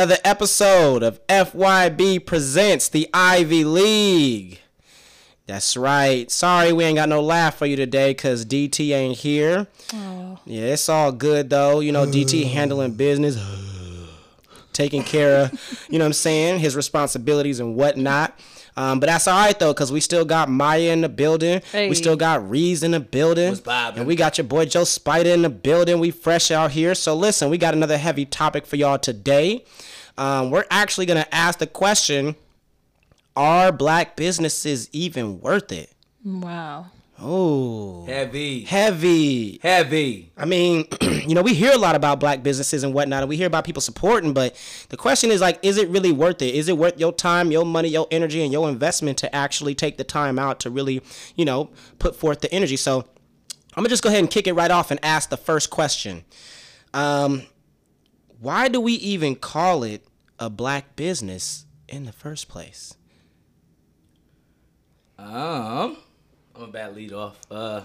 Another episode of FYB Presents the Ivy League. That's right. Sorry we ain't got no laugh for you today because DT ain't here. Oh. Yeah, it's all good though. You know, DT handling business, taking care of, you know what I'm saying, his responsibilities and whatnot. Um, but that's all right though, cause we still got Maya in the building. Hey. We still got Reeves in the building. What's? And we got your boy JoSpyda in the building. We fresh out here. So listen, we got another heavy topic for y'all today. Um, we're actually gonna ask the question: Are black businesses even worth it? Wow. Oh, Heavy. heavy. Heavy. I mean, you know, we hear a lot about black businesses and whatnot, and we hear about people supporting, but the question is like, is it really worth it? Is it worth your time, your money, your energy, and your investment to actually take the time out to really, you know, put forth the energy? So I'm gonna just go ahead and kick it right off and ask the first question. Um, why do we even call it a black business in the first place? Um, I'm a bad lead off. Uh,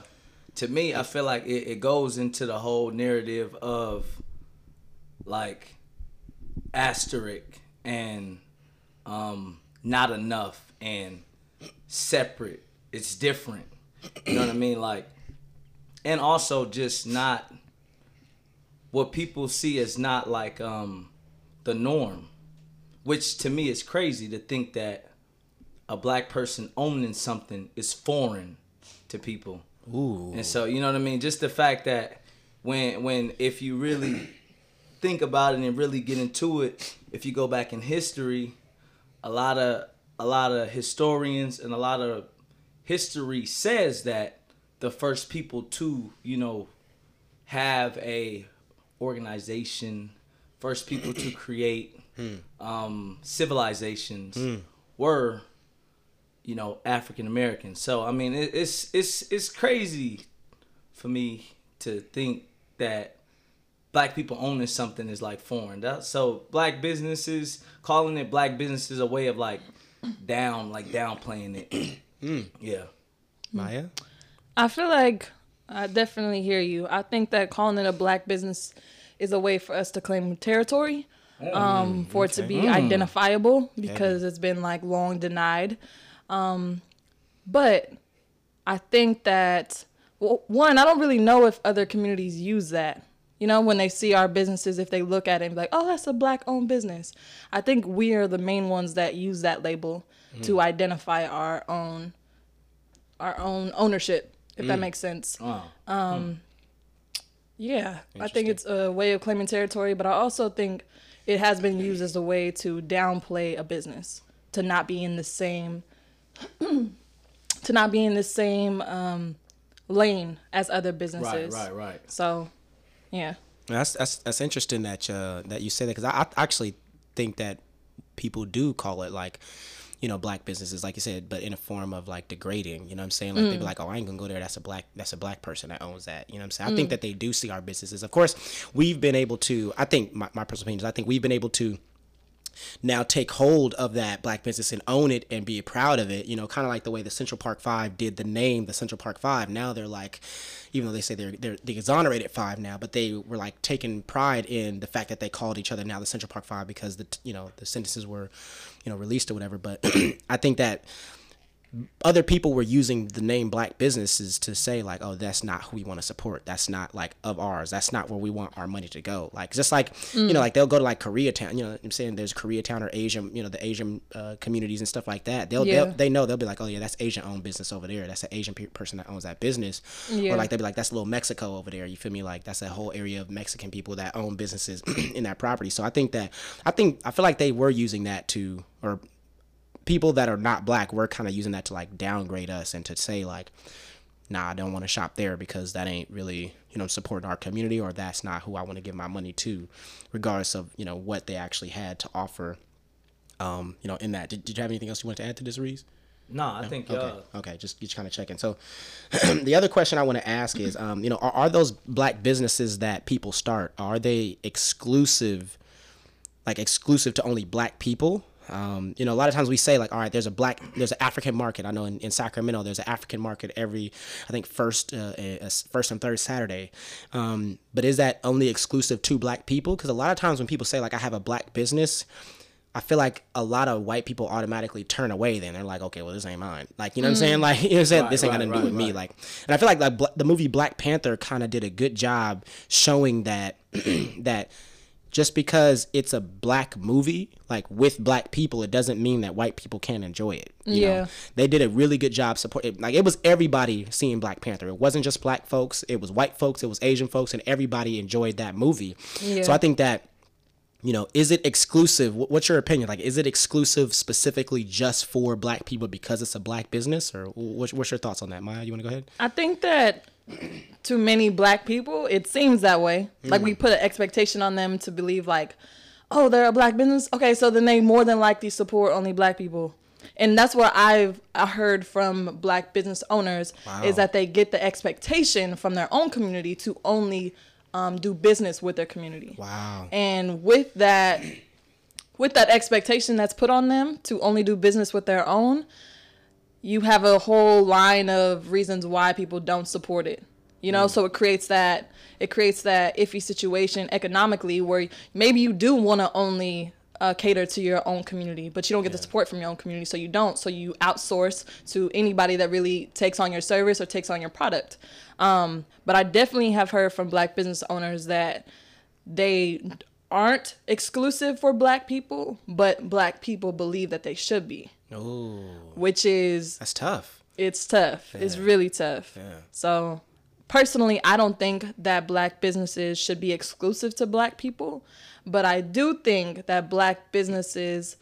to me, I feel like it, it goes into the whole narrative of like asterisk and um not enough and separate. It's different. You know what I mean? Like, and also just not what people see as not like um the norm, which to me is crazy to think that a black person owning something is foreign to people. Ooh, And so, you know what I mean? Just the fact that when when if you really think about it and really get into it, if you go back in history, a lot of a lot of historians and a lot of history says that the first people to, you know, have a organization, first people to create um, civilizations were you know African Americans. So I mean, it, it's it's it's crazy for me to think that black people owning something is like foreign. That, so black businesses calling it black business is a way of like down like downplaying it. Mm. Yeah. Maya. I feel like I definitely hear you. I think that calling it a black business is a way for us to claim territory, mm, um, for it to be mm. identifiable because it's been like long denied. Um, but I think that well, one, I don't really know if other communities use that. You know, when they see our businesses, if they look at it and be like, "Oh, that's a black-owned business," I think we are the main ones that use that label mm-hmm. to identify our own our own ownership, if that mm. makes sense. Wow. Um, hmm. Yeah, I think it's a way of claiming territory, but I also think it has been used as a way to downplay a business, to not be in the same, to not be in the same um, lane as other businesses. right, right. Right. So, yeah. That's that's that's interesting that uh, that you say that because I, I actually think that people do call it like you know black businesses like you said but in a form of like degrading you know what i'm saying like they'd be like oh i ain't gonna go there that's a black that's a black person that owns that you know what i'm saying i think that they do see our businesses of course we've been able to i think my, my personal opinion is i think we've been able to now take hold of that black business and own it and be proud of it. You know, kind of like the way the Central Park Five did the name, the Central Park Five. Now they're like, even though they say they're they're the exonerated five now, but they were like taking pride in the fact that they called each other now the Central Park Five because the you know the sentences were, you know, released or whatever. But I think that other people were using the name black businesses to say like oh that's not who we want to support. That's not like of ours. That's not where we want our money to go. Like just like you know like they'll go to like koreatown you know what i'm saying there's koreatown or asian you know the asian uh, communities and stuff like that. They'll, Yeah. they'll they know they'll be like oh yeah that's asian owned business over there. That's an asian pe- person that owns that business. Yeah. or like they'll be like that's a little mexico over there. You feel me? Like that's a whole area of mexican people that own businesses in that property. So i think that i think i feel like they were using that to or people that are not black we're kind of using that to like downgrade us and to say like nah i don't want to shop there because that ain't really you know supporting our community or that's not who i want to give my money to regardless of you know what they actually had to offer um you know in that did, did you have anything else you wanted to add to this Reese? No, I think uh, Okay. Okay. Just just kind of checking. So, the other question I want to ask is, um, you know, are, are those black businesses that people start are they exclusive, like exclusive to only black people? Um, you know, a lot of times we say like, all right, there's a black, there's an African market. I know in, in Sacramento, there's an African market every, I think first, uh, uh, first and third Saturday. Um, but is that only exclusive to black people? Because a lot of times when people say like, I have a black business, I feel like a lot of white people automatically turn away. Then they're like, okay, well, this ain't mine. Like, you know what I'm saying? Like, you know what I'm saying? Right, this ain't right, got nothing to right, do with me. Like, and I feel like like the movie Black Panther kind of did a good job showing that that just because it's a black movie, like with black people, it doesn't mean that white people can't enjoy it. you know? Yeah. they did a really good job supporting. Like it was everybody seeing Black Panther. It wasn't just black folks. It was white folks. It was Asian folks, and everybody enjoyed that movie. Yeah. So I think that you know, is it exclusive? What's your opinion? Like, is it exclusive specifically just for black people because it's a black business, or what's, what's your thoughts on that, Maya? You want to go ahead? I think that to many black people, it seems that way. Like we put an expectation on them to believe, like, oh, they're a black business. Okay, so then they more than likely support only black people. And that's what I've I heard from black business owners is that they get the expectation from their own community to only um, do business with their community. Wow. And with that, with that expectation that's put on them to only do business with their own, you have a whole line of reasons why people don't support it. You know, so it creates that it creates that iffy situation economically where maybe you do want to only uh, cater to your own community, but you don't get the support from your own community, so you don't. So you outsource to anybody that really takes on your service or takes on your product. Um, but I definitely have heard from black business owners that they aren't exclusive for black people, but black people believe that they should be, Oh, which is that's tough. it's tough. It's really tough. Yeah. So personally, I don't think that black businesses should be exclusive to black people, but I do think that black businesses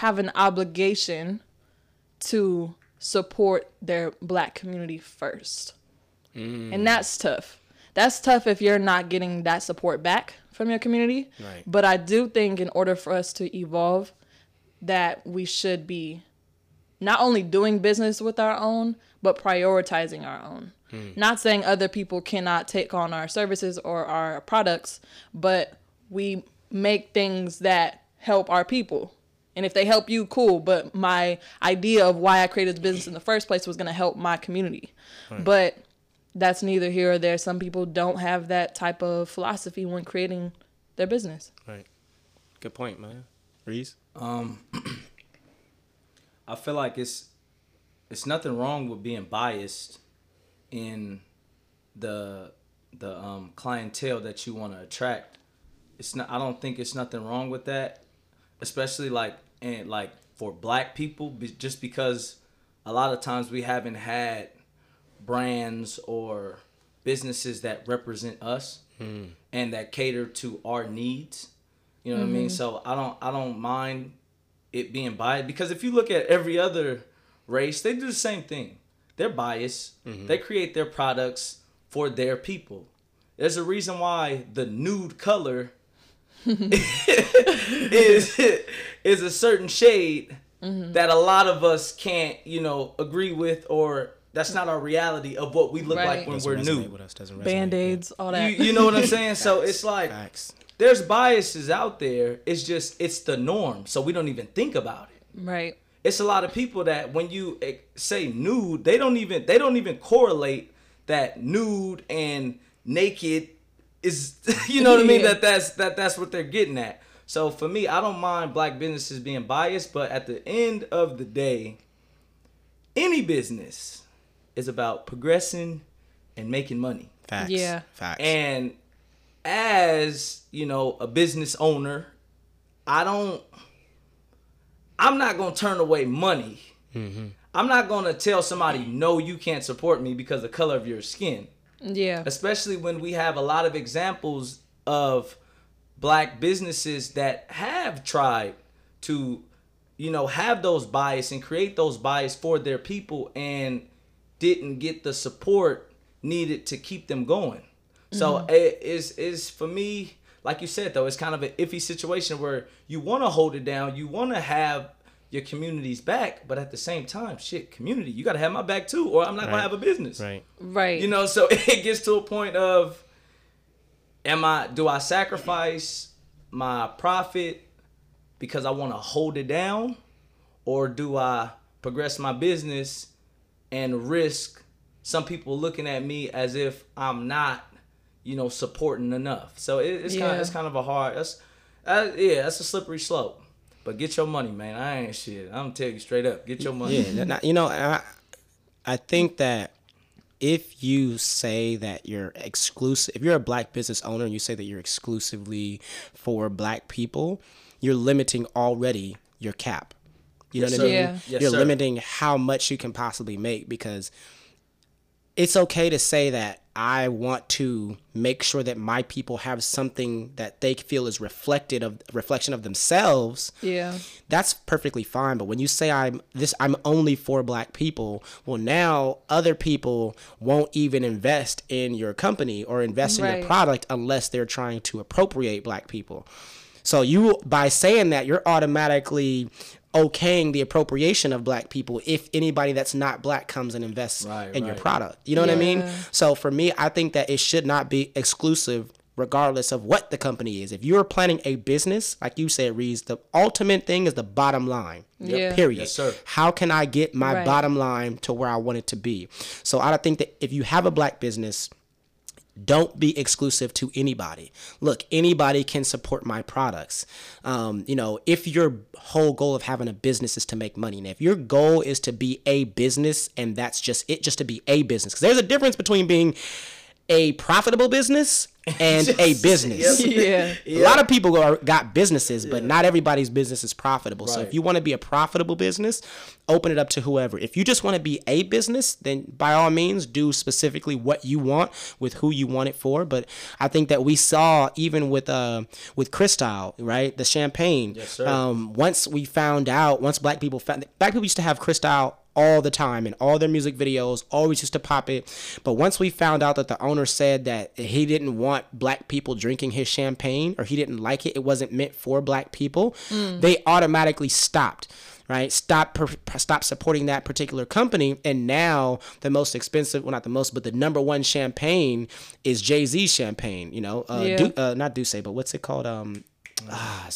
have an obligation to support their black community first. And mm. that's tough. That's tough if you're not getting that support back from your community. Right. But I do think in order for us to evolve, that we should be not only doing business with our own, but prioritizing our own. Hmm. Not saying other people cannot take on our services or our products, but we make things that help our people. And if they help you, cool. But my idea of why I created the business in the first place was going to help my community. But that's neither here or there. Some people don't have that type of philosophy when creating their business. Right. Good point, man. Reese. Um, I feel like it's it's nothing wrong with being biased in the the um, clientele that you want to attract. It's not. I don't think it's nothing wrong with that, especially like and like for black people, just because a lot of times we haven't had brands or businesses that represent us hmm. and that cater to our needs. You know what I mean? Mm-hmm. So I don't I don't mind it being biased because if you look at every other race, they do the same thing. They're biased. Mm-hmm. They create their products for their people. There's a reason why the nude color is is a certain shade mm-hmm. that a lot of us can't, you know, agree with or that's not our reality of what we look Right. like when Doesn't we're resonate new. With us, doesn't. Band aids, all that. You, you know what I'm saying? So it's like Facts. there's biases out there. It's just it's the norm, so we don't even think about it. right. It's a lot of people that when you eh, say nude, they don't even they don't even correlate that nude and naked is you know what I mean Yeah. that that's that that's what they're getting at. So for me, I don't mind black businesses being biased, but at the end of the day, any business is about progressing and making money. Facts. Yeah. Facts. And as, you know, a business owner, I don't I'm not going to turn away money. Mm-hmm. I'm not going to tell somebody no you can't support me because of the color of your skin. Yeah. Especially when we have a lot of examples of black businesses that have tried to you know have those bias and create those bias for their people and didn't get the support needed to keep them going. So it is is for me, like you said though, it's kind of an iffy situation where you want to hold it down, you want to have your community's back, but at the same time, shit, community, you got to have my back too, or I'm not gonna have a business. right. Right. You know, so it gets to a point of, am I? Do I sacrifice my profit because I want to hold it down, or do I progress my business and risk some people looking at me as if I'm not, you know, supporting enough? So it, it's kind of it's kind of a hard. That's uh, yeah, that's a slippery slope. But get your money, man. I ain't shit. I'm gonna tell you straight up. Get your money. Yeah, you know, I, I think that if you say that you're exclusive, if you're a black business owner and you say that you're exclusively for black people, you're limiting already your cap. You know Yes, what I mean? Yeah. Yes, you're sir. limiting how much you can possibly make because it's okay to say that I want to make sure that my people have something that they feel is reflected of reflection of themselves Yeah. that's perfectly fine but when you say i'm this i'm only for black people well now other people won't even invest in your company or invest in your product unless they're trying to appropriate black people so you by saying that you're automatically okaying the appropriation of black people if anybody that's not black comes and invests Right, in your product. You know what i mean? So for me i think that it should not be exclusive regardless of what the company is. If you're planning a business like you said Reese, the ultimate thing is the bottom line. Yeah. period. Yes, sir. how can i get my Right. bottom line to where i want it to be? So i think that if you have a black business don't be exclusive to anybody. Look, anybody can support my products. Um, you know, if your whole goal of having a business is to make money, and if your goal is to be a business and that's just it, just to be a business, because there's a difference between being a profitable business and a business. yep. Yeah. A lot of people are, got businesses, but not everybody's business is profitable. So if you want to be a profitable business, open it up to whoever. If you just want to be a business, then by all means do specifically what you want with who you want it for. But I think that we saw even with uh with Cristal, right, the champagne. Yes, sir. Um, once we found out, once black people found black people used to have Cristal all the time in all their music videos always used to pop it. But once we found out that the owner said that he didn't want black people drinking his champagne or he didn't like it it wasn't meant for black people they automatically stopped right? Stop per, stop supporting that particular company. And now the most expensive well not the most but the number one champagne is jay-z champagne you know? Uh, Yeah. Du- uh not D'Ussé, but what's it called? Um Ah,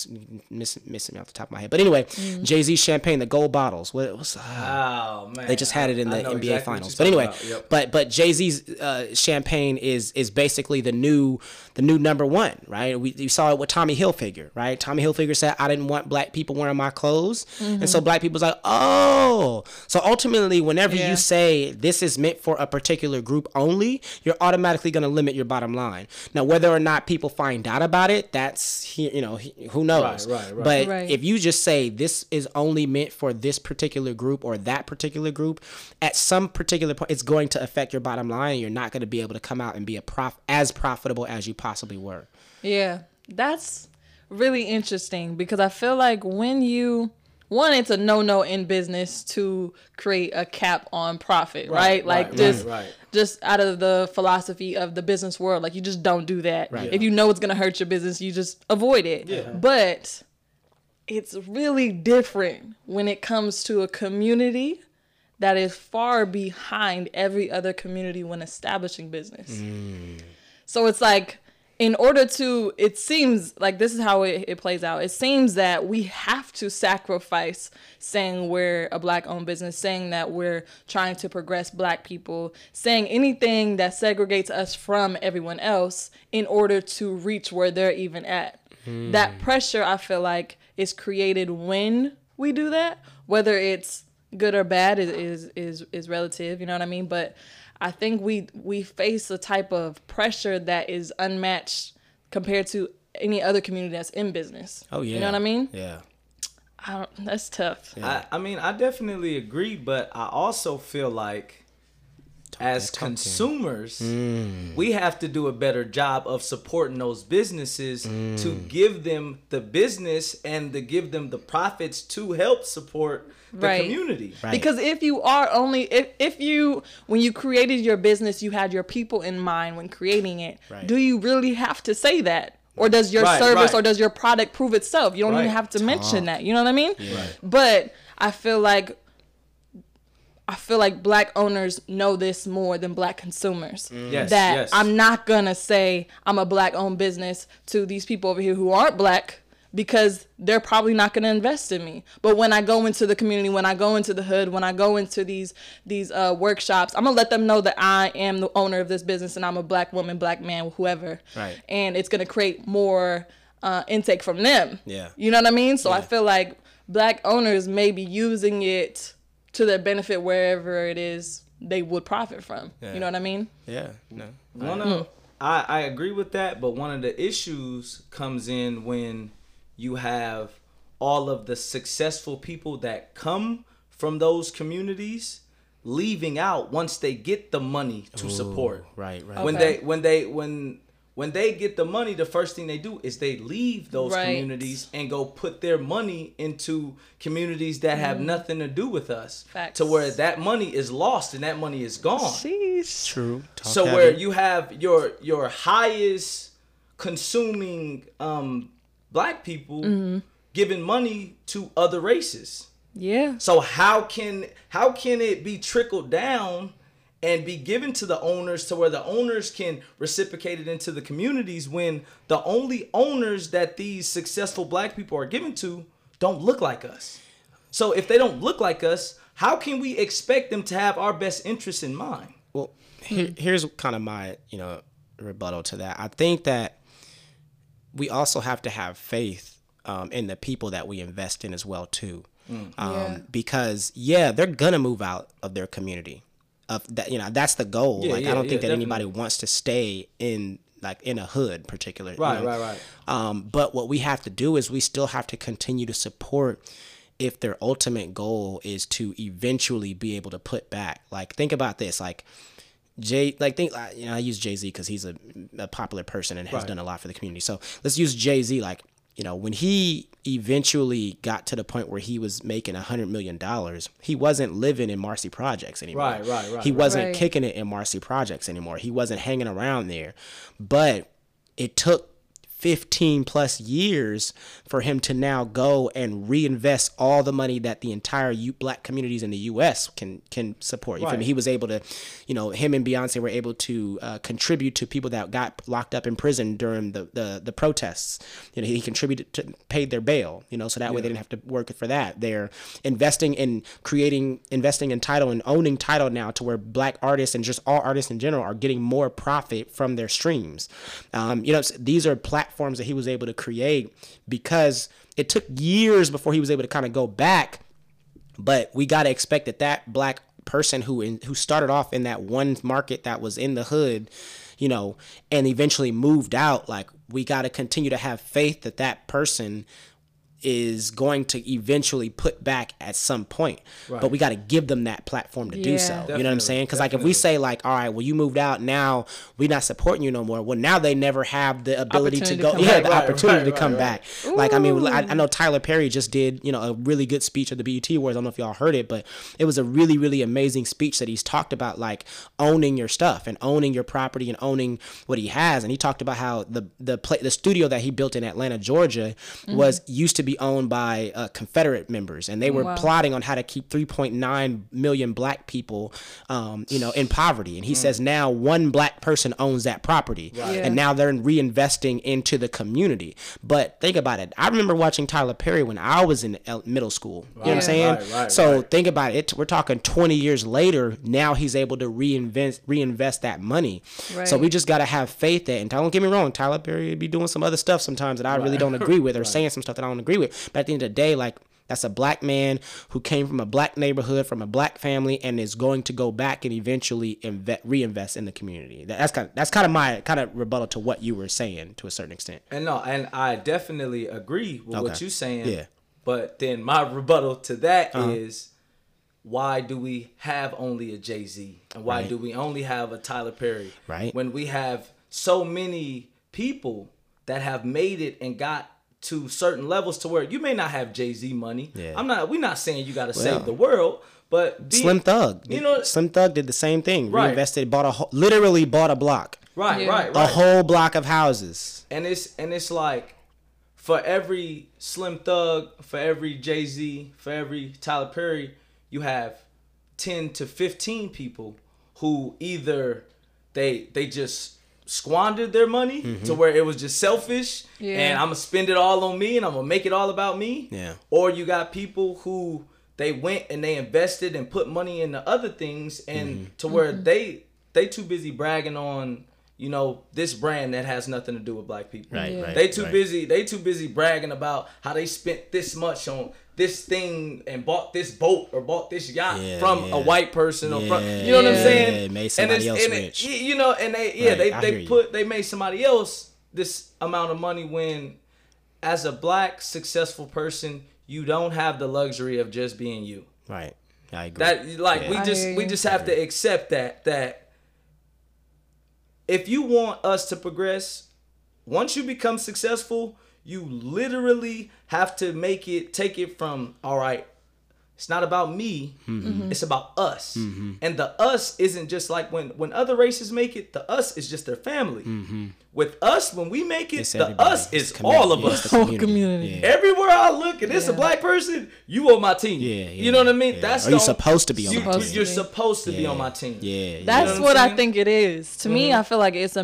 missing, missing me off the top of my head. But anyway, Jay Z champagne, the gold bottles. What was? ah. Oh man, They just had it in the NBA exactly finals. But anyway. Yep. but but Jay Z's uh, champagne is is basically the new the new number one, right? We you saw it with Tommy Hilfiger, right? Tommy Hilfiger said, "I didn't want black people wearing my clothes," and so mm-hmm. black people's like, "Oh." So ultimately, whenever Yeah. you say this is meant for a particular group only, you're automatically going to limit your bottom line. Now, whether or not people find out about it, that's you know who knows. right, right. But Right. if you just say this is only meant for this particular group or that particular group, at some particular point, it's going to affect your bottom line, and you're not going to be able to come out and be a prof as profitable as you possibly were. Yeah, that's really interesting because I feel like when you one, it's a no no in business to create a cap on profit, right? Like right, just right, right. just out of the philosophy of the business world, like you just don't do that. Right. If you know it's gonna hurt your business, you just avoid it. Yeah. But it's really different when it comes to a community that is far behind every other community when establishing business. Mm. So it's like, in order to, it seems like this is how it, it plays out. It seems that we have to sacrifice saying we're a black owned business, saying that we're trying to progress black people, saying anything that segregates us from everyone else in order to reach where they're even at. Hmm. That pressure, I feel like, is created when we do that, whether it's good or bad is, is is is relative you know what i mean but i think we we face a type of pressure that is unmatched compared to any other community that's in business. Oh yeah, you know what i mean? Yeah, I don't, that's tough. I, I mean, I definitely agree, but I also feel like as that consumers, Mm. we have to do a better job of supporting those businesses to Mm. give them the business and to give them the profits to help support the Right. community. Right. because if you are only if, if you when you created your business you had your people in mind when creating it Right. do you really have to say that or does your Right, service right. or does your product prove itself you don't even have to mention that you know what i mean Right. but i feel like I feel like black owners know this more than black consumers. Yes, that yes. I'm not gonna say I'm a black owned business to these people over here who aren't black because they're probably not going to invest in me. But when I go into the community, when I go into the hood, when I go into these these uh, workshops, I'm gonna let them know that I am the owner of this business and I'm a black woman, black man, whoever. Right. And it's gonna create more uh, intake from them. Yeah. You know what I mean? So I feel like black owners may be using it to their benefit wherever it is they would profit from. Yeah. You know what I mean? Yeah. No. One of mm. I, I agree with that, but one of the issues comes in when you have all of the successful people that come from those communities leaving out once they get the money to support. Right. Right. When Okay. they when they when when they get the money, the first thing they do is they leave those Right. communities and go put their money into communities that have nothing to do with us. Mm. Facts. To where that money is lost and that money is gone Sheesh. True. Talk so heavy. where you have your your highest consuming um black people Mm-hmm. giving money to other races Yeah. so how can how can it be trickled down and be given to the owners to where the owners can reciprocate it into the communities when the only owners that these successful black people are given to don't look like us so if they don't look like us how can we expect them to have our best interests in mind Well, here, here's kind of my you know rebuttal to that. I think that we also have to have faith um, in the people that we invest in as well too, um, Yeah. because yeah, they're gonna move out of their community. Of that, you know, that's the goal. Yeah, like yeah, I don't think that anybody wants to stay in like in a hood, particular. you Right, know. right, right. Um, but what we have to do is we still have to continue to support if their ultimate goal is to eventually be able to put back. Like think about this, like Jay, like think, uh, you know, I use Jay Z because he's a, a popular person and has Right. done a lot for the community. So let's use Jay Z. Like you know, when he eventually got to the point where he was making a hundred million dollars, he wasn't living in Marcy Projects anymore. Right, right, right, He wasn't Right. kicking it in Marcy Projects anymore. He wasn't hanging around there. But it took 15 plus years for him to now go and reinvest all the money that the entire U- black communities in the US can can support. You feel me? He was able to, you know, him and Beyonce were able to uh, contribute to people that got locked up in prison during the, the, the protests. You know, he contributed to paid their bail, you know, so that way they didn't have to work for that. They're investing in creating, investing in Tidal and owning Tidal now to where black artists and just all artists in general are getting more profit from their streams. Um, you know, these are platforms that he was able to create because it took years before he was able to kind of go back but we got to expect that that black person who in, who started off in that one market that was in the hood you know and eventually moved out like we got to continue to have faith that that person is going to eventually put back at some point. But we got to give them that platform to do Yeah. so you know what i'm saying? Because like if we say like all right well you moved out now we're not supporting you no more well now they never have the ability to go to come yeah back. the Right, opportunity to come right, back. Like i mean I, I know tyler perry just did you know a really good speech at the bet awards. I don't know if y'all heard it but it was a really really amazing speech that he's talked about like owning your stuff and owning your property and owning what he has. And he talked about how the the play, the studio that he built in atlanta georgia mm-hmm. was used to be owned by uh, confederate members and they were Wow. plotting on how to keep 3.9 million black people um, you know in poverty. And he says now one black person owns that property Yeah. and now they're reinvesting into the community. But think about it. I remember watching tyler perry when i was in middle school. You know what i'm saying? Right, right, so right. think about it. We're talking 20 years later now he's able to reinvest reinvest that money. So we just got to have faith that and don't get me wrong tyler perry be doing some other stuff sometimes that i really don't agree with or saying some stuff that i don't agree with but at the end of the day like that's a black man who came from a black neighborhood, from a black family, and is going to go back and eventually invest, reinvest in the community. That's kind of that's kind of my kind of rebuttal to what you were saying to a certain extent. And no, and I definitely agree with what you're saying. Yeah. But then my rebuttal to that is, Uh-huh. why do we have only a Jay Z? And why Right. do we only have a Tyler Perry? Right. When we have so many people that have made it and got to certain levels to where you may not have Jay Z money. Yeah. I'm not. We're not saying you got to Well. save the world, but be, Slim Thug, You know- Slim Thug did the same thing. Right. Reinvested, bought a whole, literally bought a block, Right, Yeah. right, a whole block of houses. and it's and it's like for every Slim Thug, for every Jay Z, for every Tyler Perry, you have ten to fifteen people who either they they just squandered their money Mm-hmm. to where it was just selfish Yeah. and I'm gonna spend it all on me and I'm gonna make it all about me. Yeah. Or you got people who they went and they invested and put money into other things and Mm-hmm. to where they they too busy bragging on you know this brand that has nothing to do with black people. Right, Yeah. right. They too right. busy. They too busy bragging about how they spent this much on this thing and bought this boat or bought this yacht Yeah, from yeah. a white person or from you know what I'm saying. Made somebody else it- rich. y- you know, and they yeah Right, they they you. put they made somebody else this amount of money when as a black successful person you don't have the luxury of just being you. Right. I agree. That like we just we just have to accept that that if you want us to progress, once you become successful, you literally have to make it take it from all right. It's not about me. Mm-hmm. It's about us. Mm-hmm. And the us isn't just like when when other races make it. The us is just their family. Mm-hmm. With us, when we make it, It's the everybody. us It's is community. all of Yeah, us. the Whole community. Yeah. Everywhere I look and it's a black person, you on my team. Yeah, yeah, you know what I mean? yeah. That's Or you the- supposed to be on you, my team. You're supposed to be on my team. Yeah. That's what I'm what I think it is. To me, mm-hmm. I feel like it's a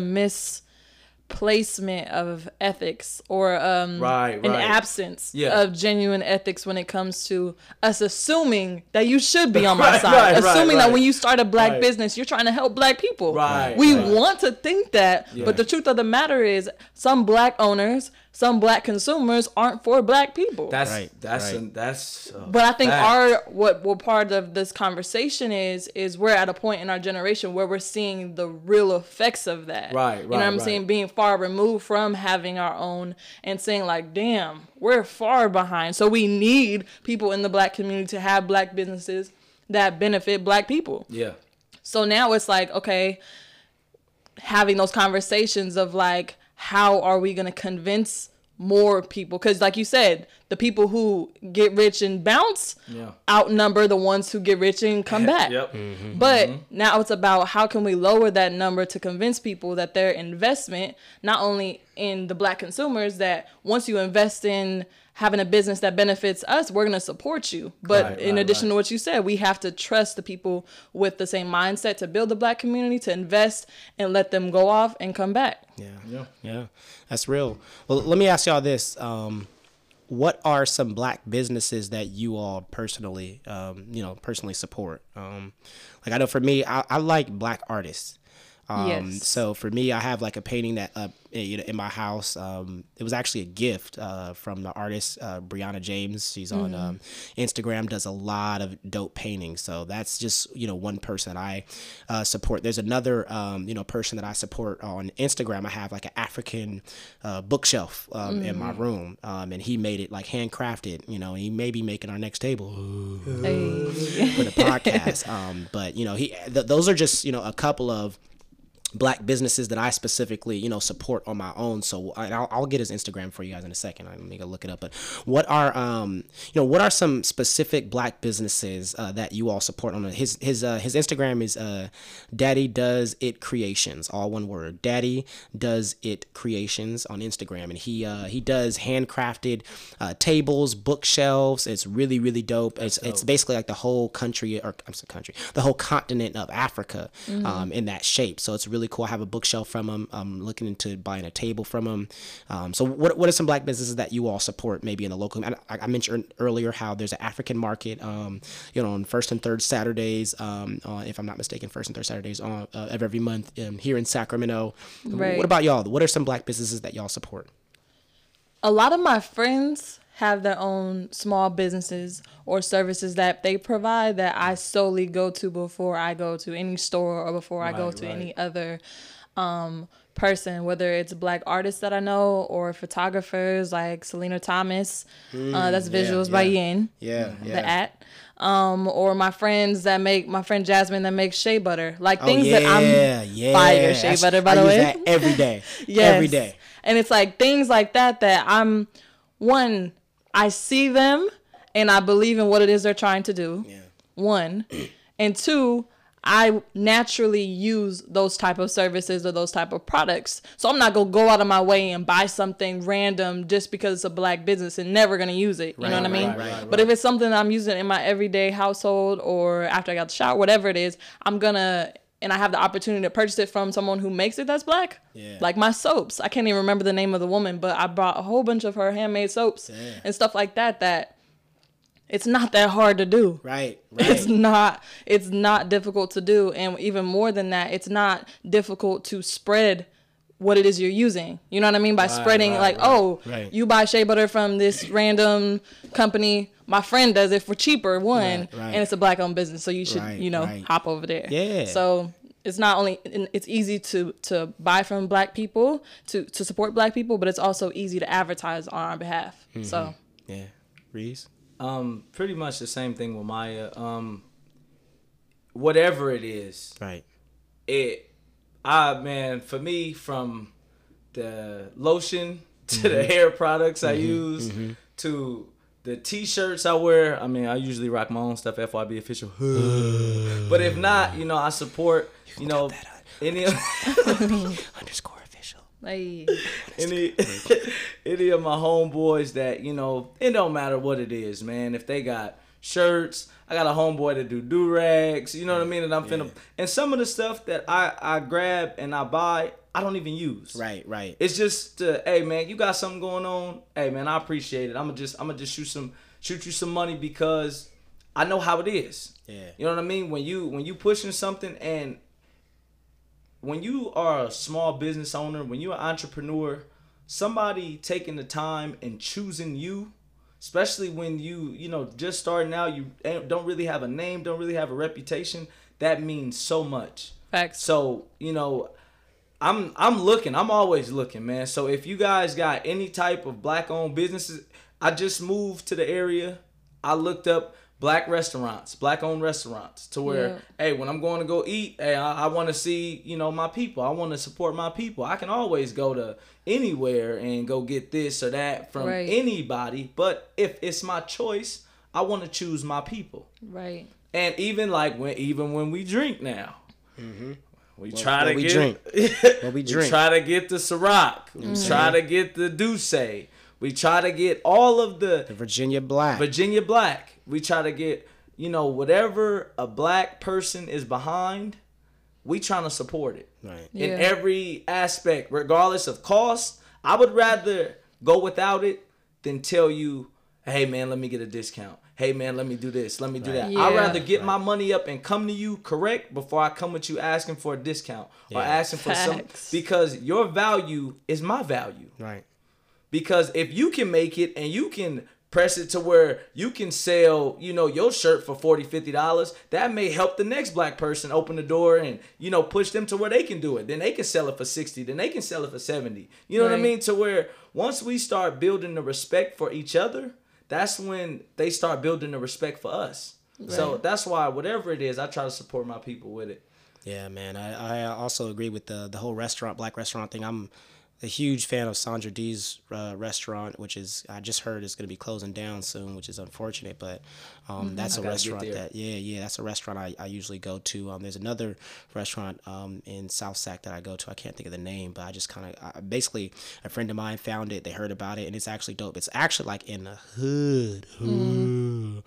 misplacement of ethics or um, Right, an right. absence Yeah. of genuine ethics when it comes to us assuming that you should be on my Right, side. assuming that when you start a black business, you're trying to help black people. Right, We want to think that, Yeah. but the truth of the matter is some black owners, some black consumers aren't for black people. That's Right, that's right. a- that's. uh, But I think fact. our what what part of this conversation is is we're at a point in our generation where we're seeing the real effects of that. Right, Right. You know what I'm right. saying? Being far removed from having our own and saying like, damn, we're far behind. So we need people in the black community to have black businesses that benefit black people. yeah, So now it's like, okay, having those conversations of like, how are we going to convince more people? Because, like you said, the people who get rich and bounce Yeah. outnumber the ones who get rich and come back. Yep. Mm-hmm. But mm-hmm. now it's about how can we lower that number to convince people that their investment, not only in the black consumers, that once you invest in having a business that benefits us, we're gonna support you. But Right, in right, addition right. to what you said, we have to trust the people with the same mindset to build the black community, to invest and let them go off and come back. Yeah. Yeah. Yeah. That's real. Well, let me ask y'all this. Um, what are some black businesses that you all personally, um, you know, personally support? Um, like I know for me, I, I like black artists. Um, Yes. So for me, I have like a painting that uh, you know, in my house. Um, it was actually a gift uh, from the artist uh, Brianna James. She's on um, Instagram, does a lot of dope paintings. So that's just you know one person that I uh, support. There's another um, you know person that I support on Instagram. I have like an African uh, bookshelf um, in my room, um, and he made it like handcrafted. You know, he may be making our next table Hey. for the podcast. Um, but you know, he th- those are just you know a couple of black businesses that I specifically, you know, support on my own. So I- I'll, I'll get his Instagram for you guys in a second. Let me go look it up. But what are, um, you know, what are some specific black businesses uh, that you all support on his his uh, his Instagram is uh, Daddy Does It Creations, all one word. Daddy Does It Creations on Instagram, and he uh, he does handcrafted uh, tables, bookshelves. It's really really dope. It's it's basically like the whole country or I'm sorry, country, the whole continent of Africa um, in that shape. So it's really cool. I have a bookshelf from them. I'm looking into buying a table from them. Um, so what what are some black businesses that you all support maybe in the local? I, I mentioned earlier how there's an African market, um, you know, on first and third Saturdays, um, uh, if I'm not mistaken, first and third Saturdays on, uh, of every month um, here in Sacramento. Right. What about y'all? What are some black businesses that y'all support? a lot of my friends have their own small businesses or services that they provide that I solely go to before I go to any store or before I go to right. any other um, person, whether it's black artists that I know or photographers like Selena Thomas. uh, that's Mm, yeah, Visuals by yeah. Yin. Yeah, yeah. The at. Um, or my friends that make my friend Jasmine that makes shea butter, like things oh, yeah, that I'm yeah. fire shea That's- butter. By I the use way, that every day. Yes. Every day. And it's like things like that that I'm one, I see them and I believe in what it is they're trying to do. Yeah. One. And two, I naturally use those type of services or those type of products. So I'm not gonna go out of my way and buy something random just because it's a black business and never gonna use it. You know Right, what I mean? right, right, But if it's something that I'm using in my everyday household or after I got the shower, whatever it is, I'm gonna and I have the opportunity to purchase it from someone who makes it that's black. Yeah. Like my soaps. I can't even remember the name of the woman, but I bought a whole bunch of her handmade soaps Yeah. and stuff like that that it's not that hard to do. Right. It's not it's not difficult to do and even more than that, it's not difficult to spread what it is you're using. You know what I mean? By spreading right, like, right. oh, Right. you buy shea butter from this random company. My friend does it for cheaper, one, Right, right. and it's a black owned business, so you should, Right, you know, right. hop over there. Yeah. So it's not only it's easy to to buy from black people to to support black people, but it's also easy to advertise on our behalf. Mm-hmm. So Yeah. Reese. Um, pretty much the same thing with Maya. Um, whatever it is, Right. it, I man, for me, from the lotion to the Mm-hmm. hair products I use to the t-shirts I wear. I mean, I usually rock my own stuff. FYB official. but if not, you know, I support. You know, any Underscore official. like any any of my homeboys that you know it don't matter what it is man if they got shirts. I got a homeboy that do do rags you know what i mean? And i'm finna and some of the stuff that i i grab and i buy i don't even use. Right. Right. it's just uh, hey man you got something going on? Hey man i appreciate it. I'm gonna just i'm gonna just shoot some shoot you some money because i know how it is. Yeah. you know what i mean? When you when you pushing something and when you are a small business owner, when you're an entrepreneur, somebody taking the time and choosing you, especially when you, you know, just starting out, you don't really have a name, don't really have a reputation, that means so much. facts. So, you know, I'm I'm looking. I'm always looking, man. So if you guys got any type of black owned businesses, I just moved to the area. I looked up black restaurants, black owned restaurants to where, Yeah. hey, when I'm going to go eat, hey, I, I want to see, you know, my people. I want to support my people. I can always go to anywhere and go get this or that from Right. anybody. But if it's my choice, I want to choose my people. right. And even like when even when we drink now, mm-hmm. we try what to we get drink. What we we drink. try to get the Ciroc. We mm-hmm. try to get the D'Ussé. We try to get all of the The Virginia Black. Virginia Black. We try to get you know whatever a black person is behind. We trying to support it right. in Yeah. every aspect, regardless of cost. I would rather go without it than tell you, "Hey man, let me get a discount." Hey man, let me do this. Let me do that. I'd rather get my money up and come to you correct before I come with you asking for a discount or Yeah. asking for some because your value is my value. Right. Because if you can make it and you can press it to where you can sell, you know, your shirt for 40 50 dollars, that may help the next black person open the door and, you know, push them to where they can do it. Then they can sell it for 60, then they can sell it for 70. You know what I mean? To where once we start building the respect for each other, that's when they start building the respect for us. So that's why whatever it is, I try to support my people with it. Yeah, man. I, I also agree with the the whole restaurant, black restaurant thing. I'm a huge fan of Sandra D's uh, restaurant, which is I just heard is going to be closing down soon, which is unfortunate. But um, that's a restaurant that yeah, yeah, that's a restaurant I, I usually go to. Um, there's another restaurant um, in South Sac that I go to. I can't think of the name, but I just kind of basically a friend of mine found it. They heard about it, and it's actually dope. It's actually like in the hood, hood.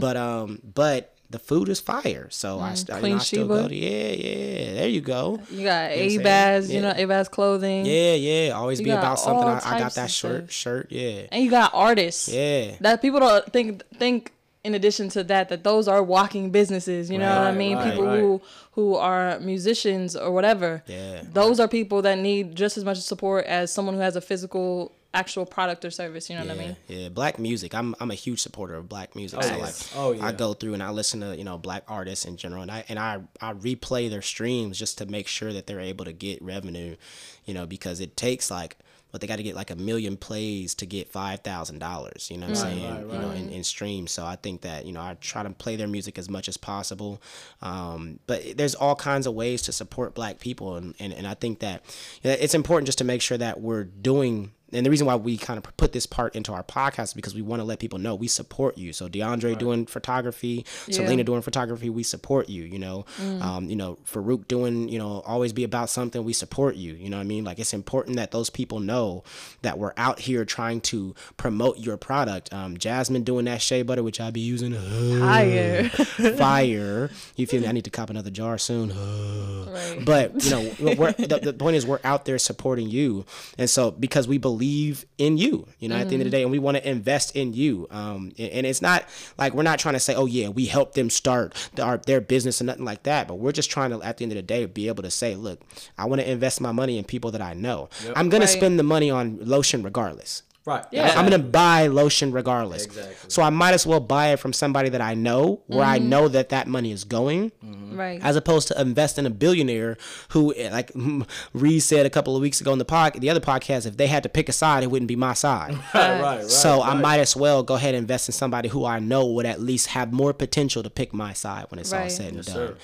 but um, but. The food is fire, so I, mm, st- you know, Queen I still go to yeah, yeah. There you go. You got You know what I'm saying? Abaz, you know, Yeah. Abaz clothing. Yeah, yeah. Always You be about something. I, I got that shirt. Shirt. Yeah. And you got artists. Yeah. That people don't think think in addition to that that those are walking businesses. You know what I mean? right, people right. who who are musicians or whatever. Yeah. Those are people that need just as much support as someone who has a physical actual product or service. You know Yeah, what I mean? yeah, black music. I'm I'm a huge supporter of black music. so yes. like, Oh, yeah. I go through and I listen to you know black artists in general, and I and I I replay their streams just to make sure that they're able to get revenue, you know, because it takes like. But they got to get like a million plays to get five thousand dollars. You know what I'm saying? right, You know, in, in streams. So I think that you know I try to play their music as much as possible. Um, but there's all kinds of ways to support Black people, and and, and I think that you know, it's important just to make sure that we're doing and the reason why we kind of put this part into our podcast is because we want to let people know we support you. So DeAndre doing photography, Selena doing photography, we support you. You know, um, you know, Farouk doing, you know, always be about something, we support you. You know what I mean? Like it's important that those people know that we're out here trying to promote your product. Um, Jasmine doing that shea butter, which I be using. Higher. fire. You feel me? I need to cop another jar soon. Right. But you know, we're, the, the point is we're out there supporting you, and so because we believe in you, you know, at the end of the day, and we want to invest in you. Um, and, and it's not like we're not trying to say, oh yeah, we helped them start their, their business and nothing like that. But we're just trying to, at the end of the day, be able to say, look, I want to invest my money in people that I know. I'm gonna spend the money on lotion regardless. Right. Yeah. I'm gonna buy lotion regardless. Exactly. So I might as well buy it from somebody that I know, where I mm-hmm. know that that money is going, mm-hmm. right. as opposed to invest in a billionaire who, like Reez said a couple of weeks ago in the pod, the other podcast, if they had to pick a side, it wouldn't be my side. Right. Right. right so I might as well go ahead and invest in somebody who I know would at least have more potential to pick my side when it's all said and Yes, done. sir.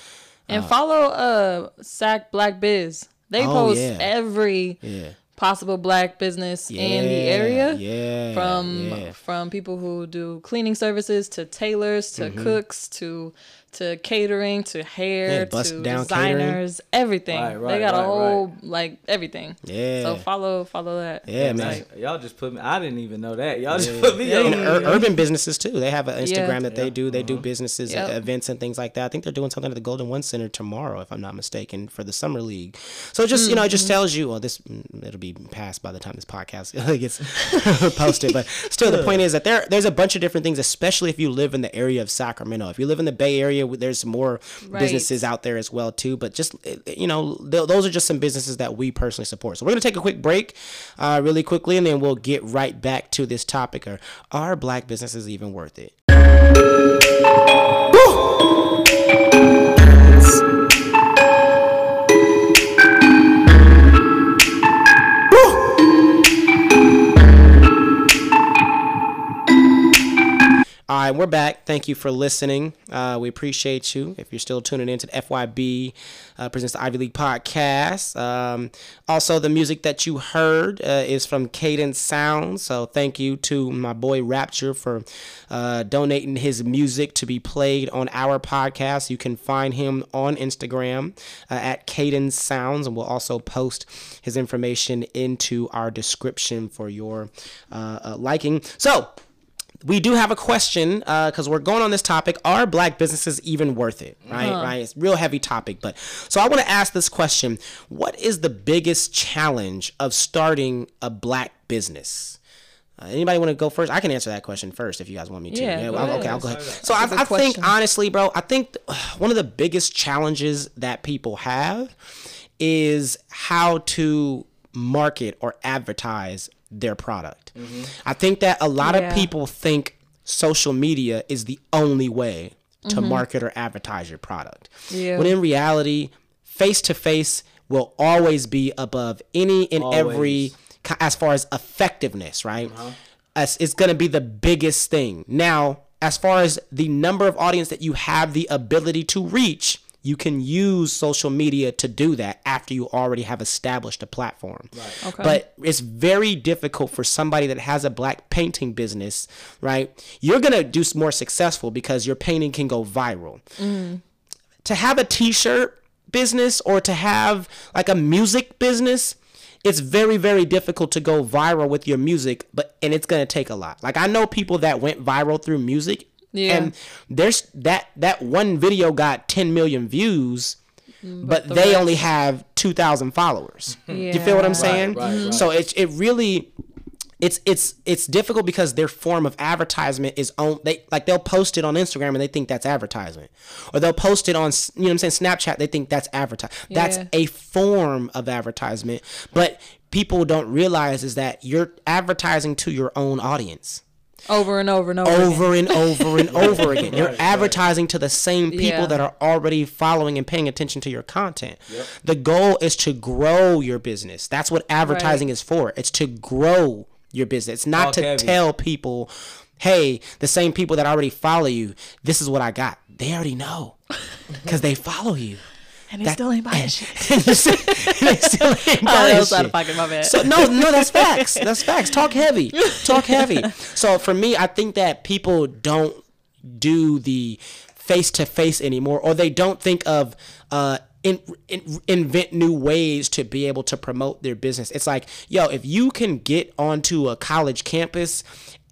and uh, follow uh Sac Black Biz. They Oh, post yeah. every Yeah. Possible black business in the area. Yeah. From yeah. from people who do cleaning services to tailors to Mm-hmm. cooks to to catering to hair Yeah, bust to down catering. designers everything Right, they right, got a right, whole like everything Yeah. so follow follow that Yeah, man. Like, Y'all just put me. I didn't even know that. Y'all just put me Yeah, on. yeah, Ur- urban businesses too. They have an Instagram Yeah. that they do. They do businesses, Yep. events, and things like that. I think they're doing something at the Golden One Center tomorrow, if I'm not mistaken, for the summer league. So it just you know, it just tells you. Well, this mm, it'll be past by the time this podcast gets posted, but still, the point is that there there's a bunch of different things, especially if you live in the area of Sacramento. If you live in the Bay Area, there's more Right. businesses out there as well too. But just eh, you know, th- those are just some businesses that we personally support. So we're gonna take a quick break, uh, really quickly, and then we'll get right back to this topic: Are are black businesses even worth it? All right, we're back. Thank you for listening. Uh, we appreciate you. If you're still tuning in to the FYB uh, presents the Ivy League podcast. Um, also, the music that you heard uh, is from Cadence Sounds. So thank you to my boy Rapture for uh, donating his music to be played on our podcast. You can find him on Instagram uh, at Cadence Sounds, and we'll also post his information into our description for your uh, liking. So we do have a question because we're going on this topic are black businesses even worth it right right it's a real heavy topic but so i want to ask this question what is the biggest challenge of starting a black business uh, anybody want to go first? I can answer that question first if you guys want me to. Yeah, go well, okay. I'll go ahead. So I, That's a I good think honestly, bro, I think uh, one of the biggest challenges that people have is how to market or advertise their product. Mm-hmm. I think that a lot Yeah. of people think social media is the only way to mm-hmm. market or advertise your product. Yeah. When in reality, face to face will always be above any and every Always. ki- as far as effectiveness, right? Uh-huh. As it's going to be the biggest thing. Now, as far as the number of audience that you have the ability to reach, you can use social media to do that after you already have established a platform. Right. Okay. But it's very difficult for somebody that has a black painting business, right? You're going to do more successful because your painting can go viral mm. to have a t-shirt business or to have like a music business it's very very difficult to go viral with your music but and it's going to take a lot like i know people that went viral through music Yeah. and there's that that one video got 10 million views mm-hmm. but, the they rest- only have 2000 followers Yeah. you feel what i'm saying right, mm-hmm. right. so it's it really it's it's it's difficult because their form of advertisement is on they like they'll post it on Instagram and they think that's advertisement, or they'll post it on you know what I'm saying Snapchat they think that's advertising. That's a form of advertisement, but people don't realize is that you're advertising to your own audience over and over and over. again. over and over and over again. You're Right, right. advertising to the same people Yeah. that are already following and paying attention to your content. The goal is to grow your business. That's what advertising is for. It's to grow your business. It's not Talk to heavy. tell people, hey, the same people that already follow you, this is what I got. They already know because they follow you. And they still ain't buying shit. and you still- and they still ain't Oh, buying that was out shit. of pocket, my bad. So no, no, that's facts. That's facts. Talk heavy. Talk heavy. So for me, I think that people don't do the face to face anymore, or they don't think of uh in, in, invent new ways to be able to promote their business. It's like, yo, if you can get onto a college campus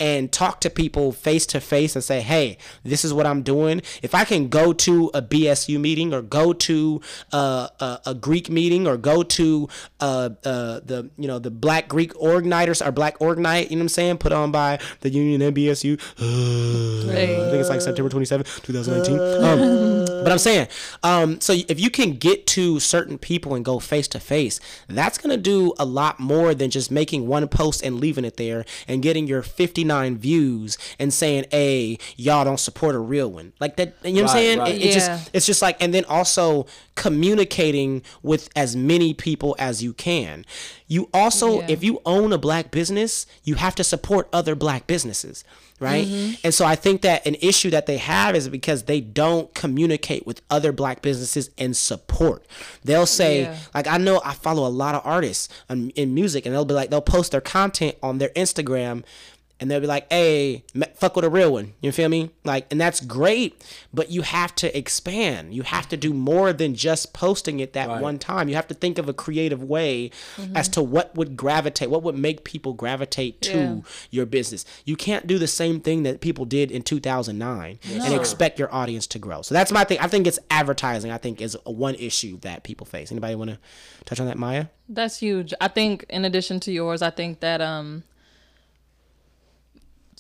and talk to people face to face and say, hey, this is what I'm doing. If I can go to a BSU meeting or go to uh, a, a Greek meeting or go to uh, uh, the you know the Black Greek Org Nighters or Black Org Night, you know what I'm saying, put on by the Union and BSU. I think it's like September 27th, 2019. Um, but I'm saying, um, so if you can get to certain people and go face to face, that's gonna do a lot more than just making one post and leaving it there and getting your 59 views and saying, "Hey, y'all don't support a real one." Like that, you know what I'm saying? right. It, it Yeah. just it's just like, and then also communicating with as many people as you can. You also, Yeah. if you own a black business, you have to support other black businesses, right? Mm-hmm. And so I think that an issue that they have is because they don't communicate with other black businesses and support. They'll say, Yeah. like, I know I follow a lot of artists in, in music, and they'll be like, they'll post their content on their Instagram and they'll be like, "Hey, fuck with a real one." You feel me? Like, and that's great, but you have to expand. You have to do more than just posting it that Right. one time. You have to think of a creative way as to what would gravitate, what would make people gravitate to Yeah. your business. You can't do the same thing that people did in 2009 and expect your audience to grow. So that's my thing. I think it's advertising. I think is a one issue that people face. Anybody want to touch on that, Maya? That's huge. I think in addition to yours, I think that um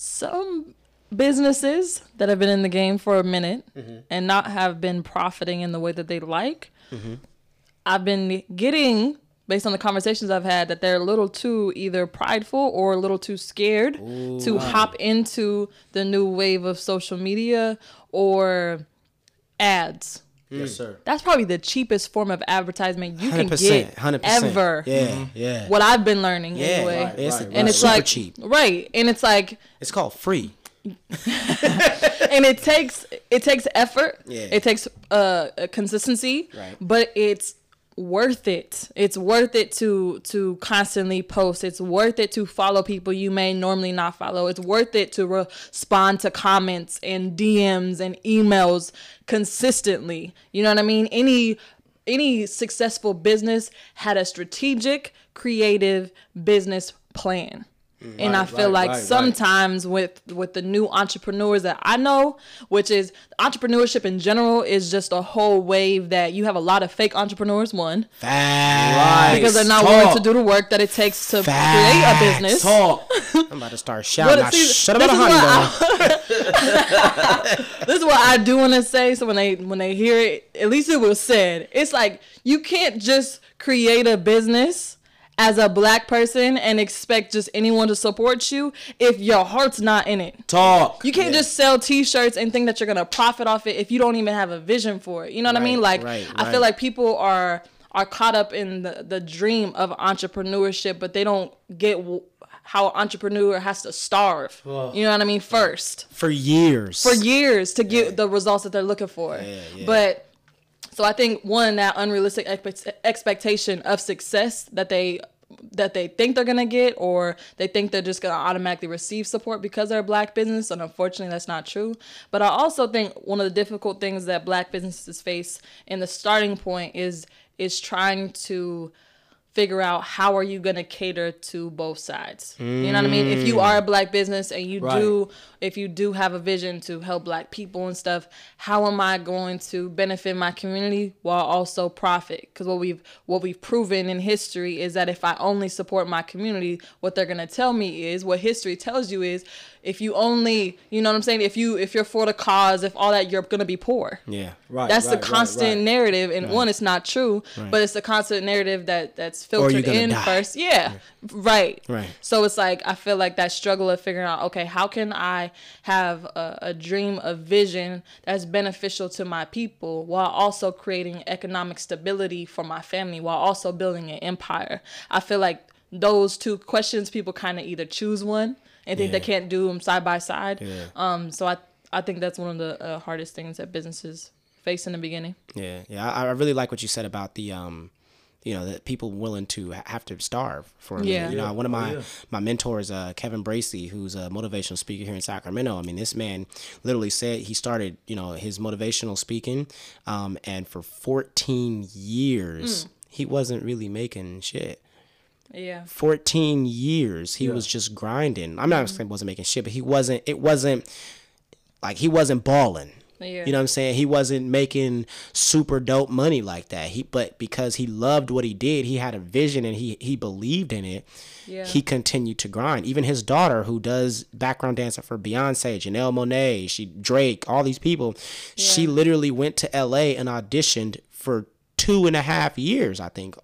some businesses that have been in the game for a minute mm-hmm. and not have been profiting in the way that they like. Mm-hmm. I've been getting based on the conversations I've had that they're a little too either prideful or a little too scared to hop into the new wave of social media or ads. Yes, sir. That's probably the cheapest form of advertisement you can 100%. get 100%. ever. Yeah, yeah. What I've been learning yeah, anyway. Right, it's, right, it's right. And it's super like cheap. right, and it's like, It's called free. and it takes it takes effort. Yeah. It takes uh consistency. Right. But it's worth it. It's worth it to to constantly post. It's worth it to follow people you may normally not follow. It's worth it to respond to comments and DMs and emails consistently. You know what I mean? Any any successful business had a strategic, creative business plan. Mm. And I feel right, like right, right. sometimes with with the new entrepreneurs that I know, which is entrepreneurship in general is just a whole wave that you have a lot of fake entrepreneurs one Facts. because they're not willing to do the work that it takes to create a business. Talk. I'm about to start shouting. But I see, shut this about a is what hundred. I- This is what I do want to say. So when they when they hear it, at least it was said. It's like you can't just create a business as a black person and expect just anyone to support you if your heart's not in it. Talk. You can't just sell T-shirts and think that you're gonna profit off it if you don't even have a vision for it. You know what I mean? Like right, I right. feel like people are are caught up in the the dream of entrepreneurship, but they don't get w- how an entrepreneur has to starve. You know what I mean? First for years. for years to get the results that they're looking for. yeah. But so I think one that unrealistic expe- expectation of success that they that they think they're gonna get or they think they're just gonna automatically receive support because they're a black business and unfortunately that's not true. But i also think one of the difficult things that black businesses face in the starting point is is trying to figure out how are you going to cater to both sides. You know what i mean? If you are a black business and you Right. do if you do have a vision to help black people and stuff how am i going to benefit my community while also profit? Because what we've what we've proven in history is that if i only support my community what they're going to tell me is what history tells you is if you only you know what i'm saying if you if you're for the cause if all that you're to be poor yeah. Right. that's right, the constant Right, right. narrative and one it's not true but it's the constant narrative that that's filtered gonna in die. first yeah, right Right. so it's like i feel like that struggle of figuring out okay how can i have a, a dream a vision that's beneficial to my people while also creating economic stability for my family while also building an empire i feel like those two questions people kind of either choose one and think they can't do them side by side Yeah. um so i i think that's one of the uh, hardest things that businesses face in the beginning. Yeah, yeah. I, I really like what you said about the um, you know, that people willing to have to starve for a Yeah. minute. You know, one of Oh, my yeah. my mentors, uh, Kevin Bracey, who's a motivational speaker here in Sacramento. I mean, this man literally said he started, you know, his motivational speaking, um, and for 14 years he wasn't really making shit. Yeah. 14 years he Yeah. was just grinding. I'm not mm-hmm. saying he wasn't making shit, but he wasn't. It wasn't like he wasn't balling. Yeah. You know what I'm saying? He wasn't making super dope money like that. He but because he loved what he did, he had a vision and he he believed in it. Yeah. He continued to grind. Even his daughter, who does background dancing for Beyonce, Janelle Monáe, she Drake, all these people, she literally went to LA and auditioned for two and a half years, I think.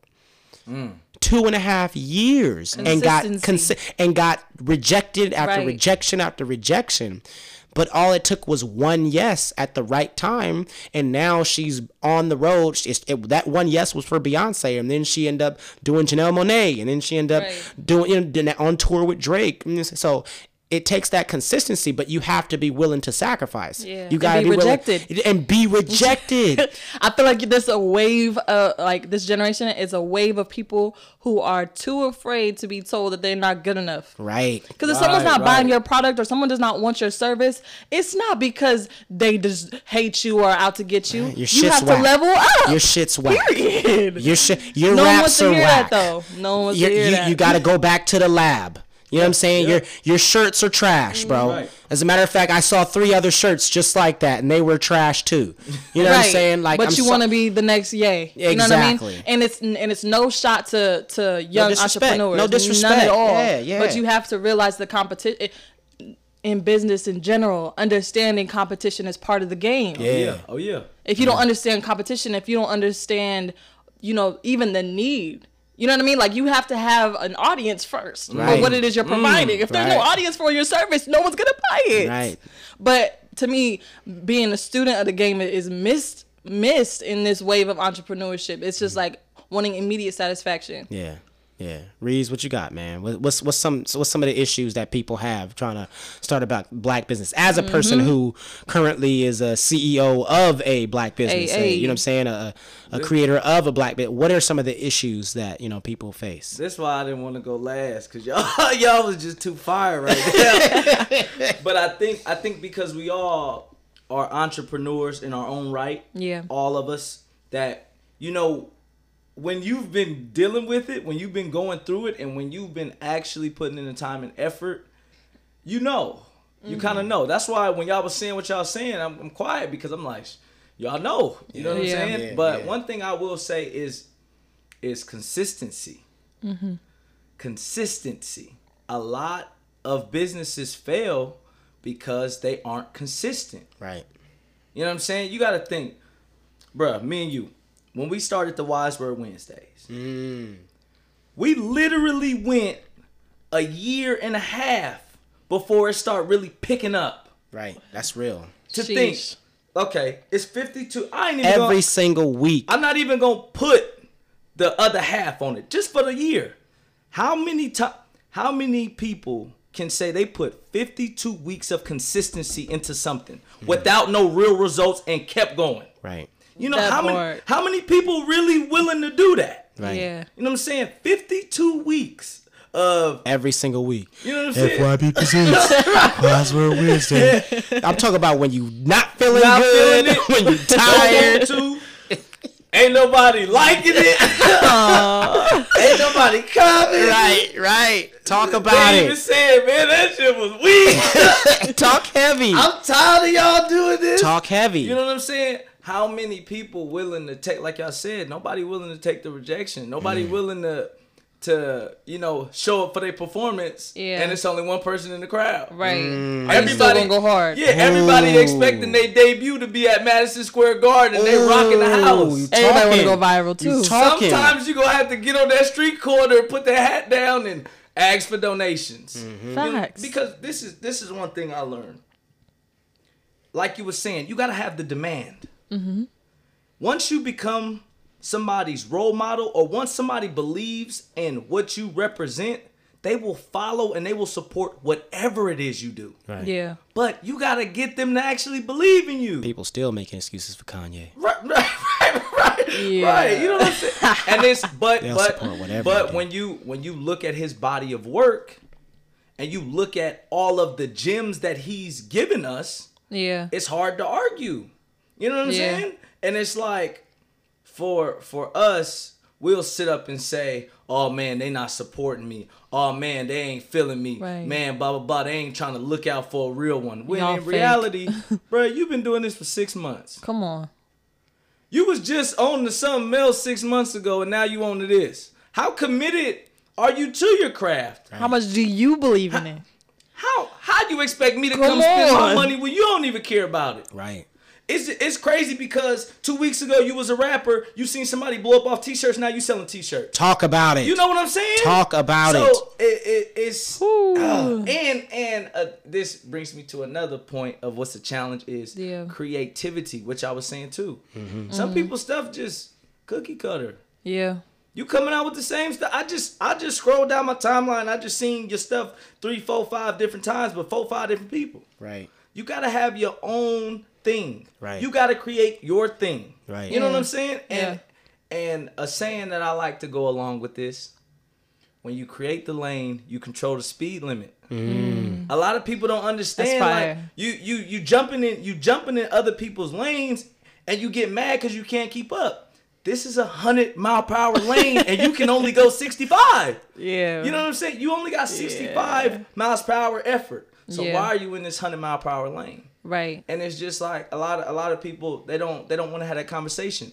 Mm. Two and a half years and got consi- and got rejected after Right. rejection after rejection. But all it took was one yes at the right time, and now she's on the road. She- it- that one yes was for Beyonce, and then she ended up doing Janelle Monáe, and then she ended up Right. doing you know, on tour with Drake. So it takes that consistency, but you have to be willing to sacrifice. Yeah. You gotta be be, willing- rejected. and be rejected. I feel like there's a wave, of like this generation is a wave of people who are too afraid to be told that they're not good enough. right. Because if someone's Right, not buying your product or someone does not want your service, it's not because they just hate you or out to get you. Your you shit's have whack. to level up. Your shit's whack. Period. Your shit. Your no one wants to hear whack. that though. No one wants you to hear you, that. you got to go back to the lab. You know what I'm saying? yeah. Your your shirts are trash, bro. Mm-hmm. Right. As a matter of fact, I saw three other shirts just like that, and they were trash too. You know what I'm saying? Like, but I'm you so- want to be the next yay. You know what I mean? And it's and it's no shot to to young disrespect. entrepreneurs. No disrespect. None disrespect. at all. Yeah, yeah. But you have to realize the competition in business in general. Understanding competition is part of the game. Yeah. Oh, yeah. Oh yeah. If you don't understand competition, if you don't understand, you know, even the need. You know what I mean? Like you have to have an audience first for what it is you're mm. providing. if there's no audience for your service, no one's gonna buy it. Right. But to me, being a student of the game is missed missed in this wave of entrepreneurship. It's just mm. like wanting immediate satisfaction. Yeah. Yeah, Reez, what you got, man? What's what's some what's some of the issues that people have trying to start about black business? As a person Mm-hmm. who currently is a CEO of a black business, Hey, a- you know what I'm saying, a, a creator of a black business, what are some of the issues that you know people face? That's why I didn't want to go last because y'all y'all was just too fire right now. but I think I think because we all are entrepreneurs in our own right. Yeah. All of us that you know when you've been dealing with it, when you've been going through it, and when you've been actually putting in the time and effort, you know, you mm-hmm. kind of know. That's why when y'all was saying what y'all saying, I'm, I'm quiet because I'm like, y'all know. You know what Yeah. I'm saying? Yeah, but yeah. one thing I will say is is consistency. Mm-hmm. Consistency. A lot of businesses fail because they aren't consistent. Right. You know what I'm saying? You got to think, bruh, me and you, when we started the Wise Word Wednesdays, mm. we literally went a year and a half before it started really picking up. Right. That's real. To Sheesh. think, okay, it's 52. I ain't even Every gonna, single week. I'm not even gonna put the other half on it just for the year. How many time? How many people can say they put 52 weeks of consistency into something hmm. without no real results and kept going? Right. You know That how many how many people really willing to do that? Right. Yeah. You know what I'm saying? 52 weeks of Every single week. you know what I'm saying? FYB presents Password Wednesday. I'm talking about when you not feeling Not good, feeling it. when you Tired tired. to. Ain't nobody liking it. Ain't nobody commenting. right, right. Talk about They even it. said, man, that shit was weak. Talk heavy. I'm tired of y'all doing this. Talk heavy. You know what I'm saying? How many people willing to take, like y'all said, nobody willing to take the rejection. Nobody Mm. willing to, to you know, show up for their performance. Yeah. And it's only one person in the crowd. Right. Mm. Are you still gonna go hard? Yeah, everybody Ooh. expecting their debut to be at Madison Square Garden. They rocking the house. you Everybody want to go viral too. talk- talking. Sometimes you gonna have to get on that street corner, put that hat down, and ask for donations. Mm-hmm. You know, Facts. because this is this is one thing I learned. Like you were saying, you gotta have the demand. Mm-hmm. Once you become somebody's role model, or once somebody believes in what you represent, they will follow and they will support whatever it is you do. Right. Yeah. But you gotta get them to actually believe in you. People still making excuses for Kanye. Right, right, right, right. Yeah. right. You know what I'm saying? And it's but They'll but whatever but when you when you look at his body of work and you look at all of the gems that he's given us, Yeah. it's hard to argue. You know what I'm Yeah. saying? And it's like for for us, we'll sit up and say, "Oh man, they not supporting me. Oh man, they ain't feeling me. Right. Man, blah blah blah. They ain't trying to look out for a real one." When Y'all in fake. reality, bro, you've been doing this for six months. Come on. You was just on to something else six months ago, and now you on to this. How committed are you to your craft? How much do you believe in it? How how do you expect me to Come come, spend my money when you don't even care about it? Right. It's it's crazy because two weeks ago you was a rapper, you seen somebody blow up off t-shirts, now you selling t-shirts. Talk about it. You know what I'm saying? Talk about so it. it. it it's uh, and and uh, this brings me to another point of what's the challenge is Yeah. creativity, which I was saying too. Mm-hmm. Some people's stuff just cookie cutter. Yeah. You coming out with the same stuff. I just I just scrolled down my timeline. I just seen your stuff three, four, five different times, but four, five different people. Right. You gotta have your own thing. Right. You gotta create your thing. Right. You know what I'm saying? And and a saying that I like to go along with this: when you create the lane, you control the speed limit. Mm. A lot of people don't understand. That's Like you you you jumping in you jumping in other people's lanes, and you get mad because you can't keep up. This is a hundred mile per hour lane, and you can only go sixty five. Yeah. You know what I'm saying? You only got 65 miles per hour effort. So Yeah. why are you in this 100 mile per hour lane? Right. And it's just like a lot of a lot of people they don't they don't want to have that conversation.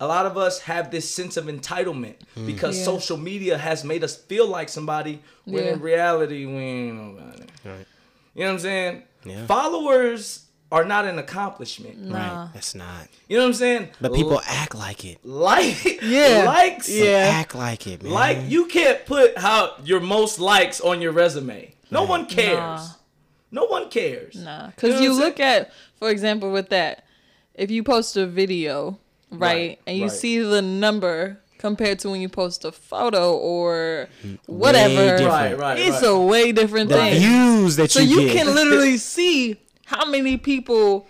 A lot of us have this sense of entitlement hmm. because Yeah. social media has made us feel like somebody when Yeah. in reality we ain't nobody. Right. You know what I'm saying? Yeah. Followers are not an accomplishment. Nah. Right. That's not. You know what I'm saying? But people act like it. like Yeah. likes Yeah. Act like it, man. Like you can't put how your most likes on your resume. No one cares. Nah. No one cares. Nah, You because know you, look at, for example, with that, if you post a video, right, Right, and you right. see the number compared to when you post a photo or whatever, different. Right, right. it's right. a way different the thing. views that So you, you get. can literally see how many people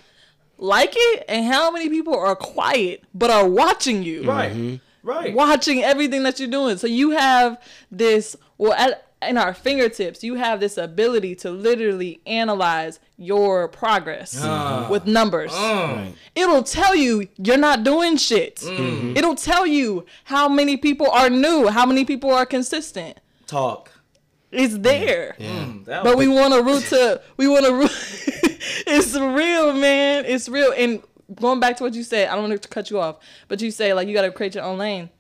like it and how many people are quiet but are watching you, right. Mm-hmm. Right. watching everything that you're doing. So you have this, well, at, in our fingertips, you have this ability to literally analyze your progress Ah. with numbers. Right. It'll tell you you're not doing shit. Mm-hmm. It'll tell you how many people are new, how many people are consistent. Talk. It's there. Mm, that But we want to root to we want to root. it's real, man. It's real. And going back to what you said, I don't want to cut you off, but you say like you got to create your own lane.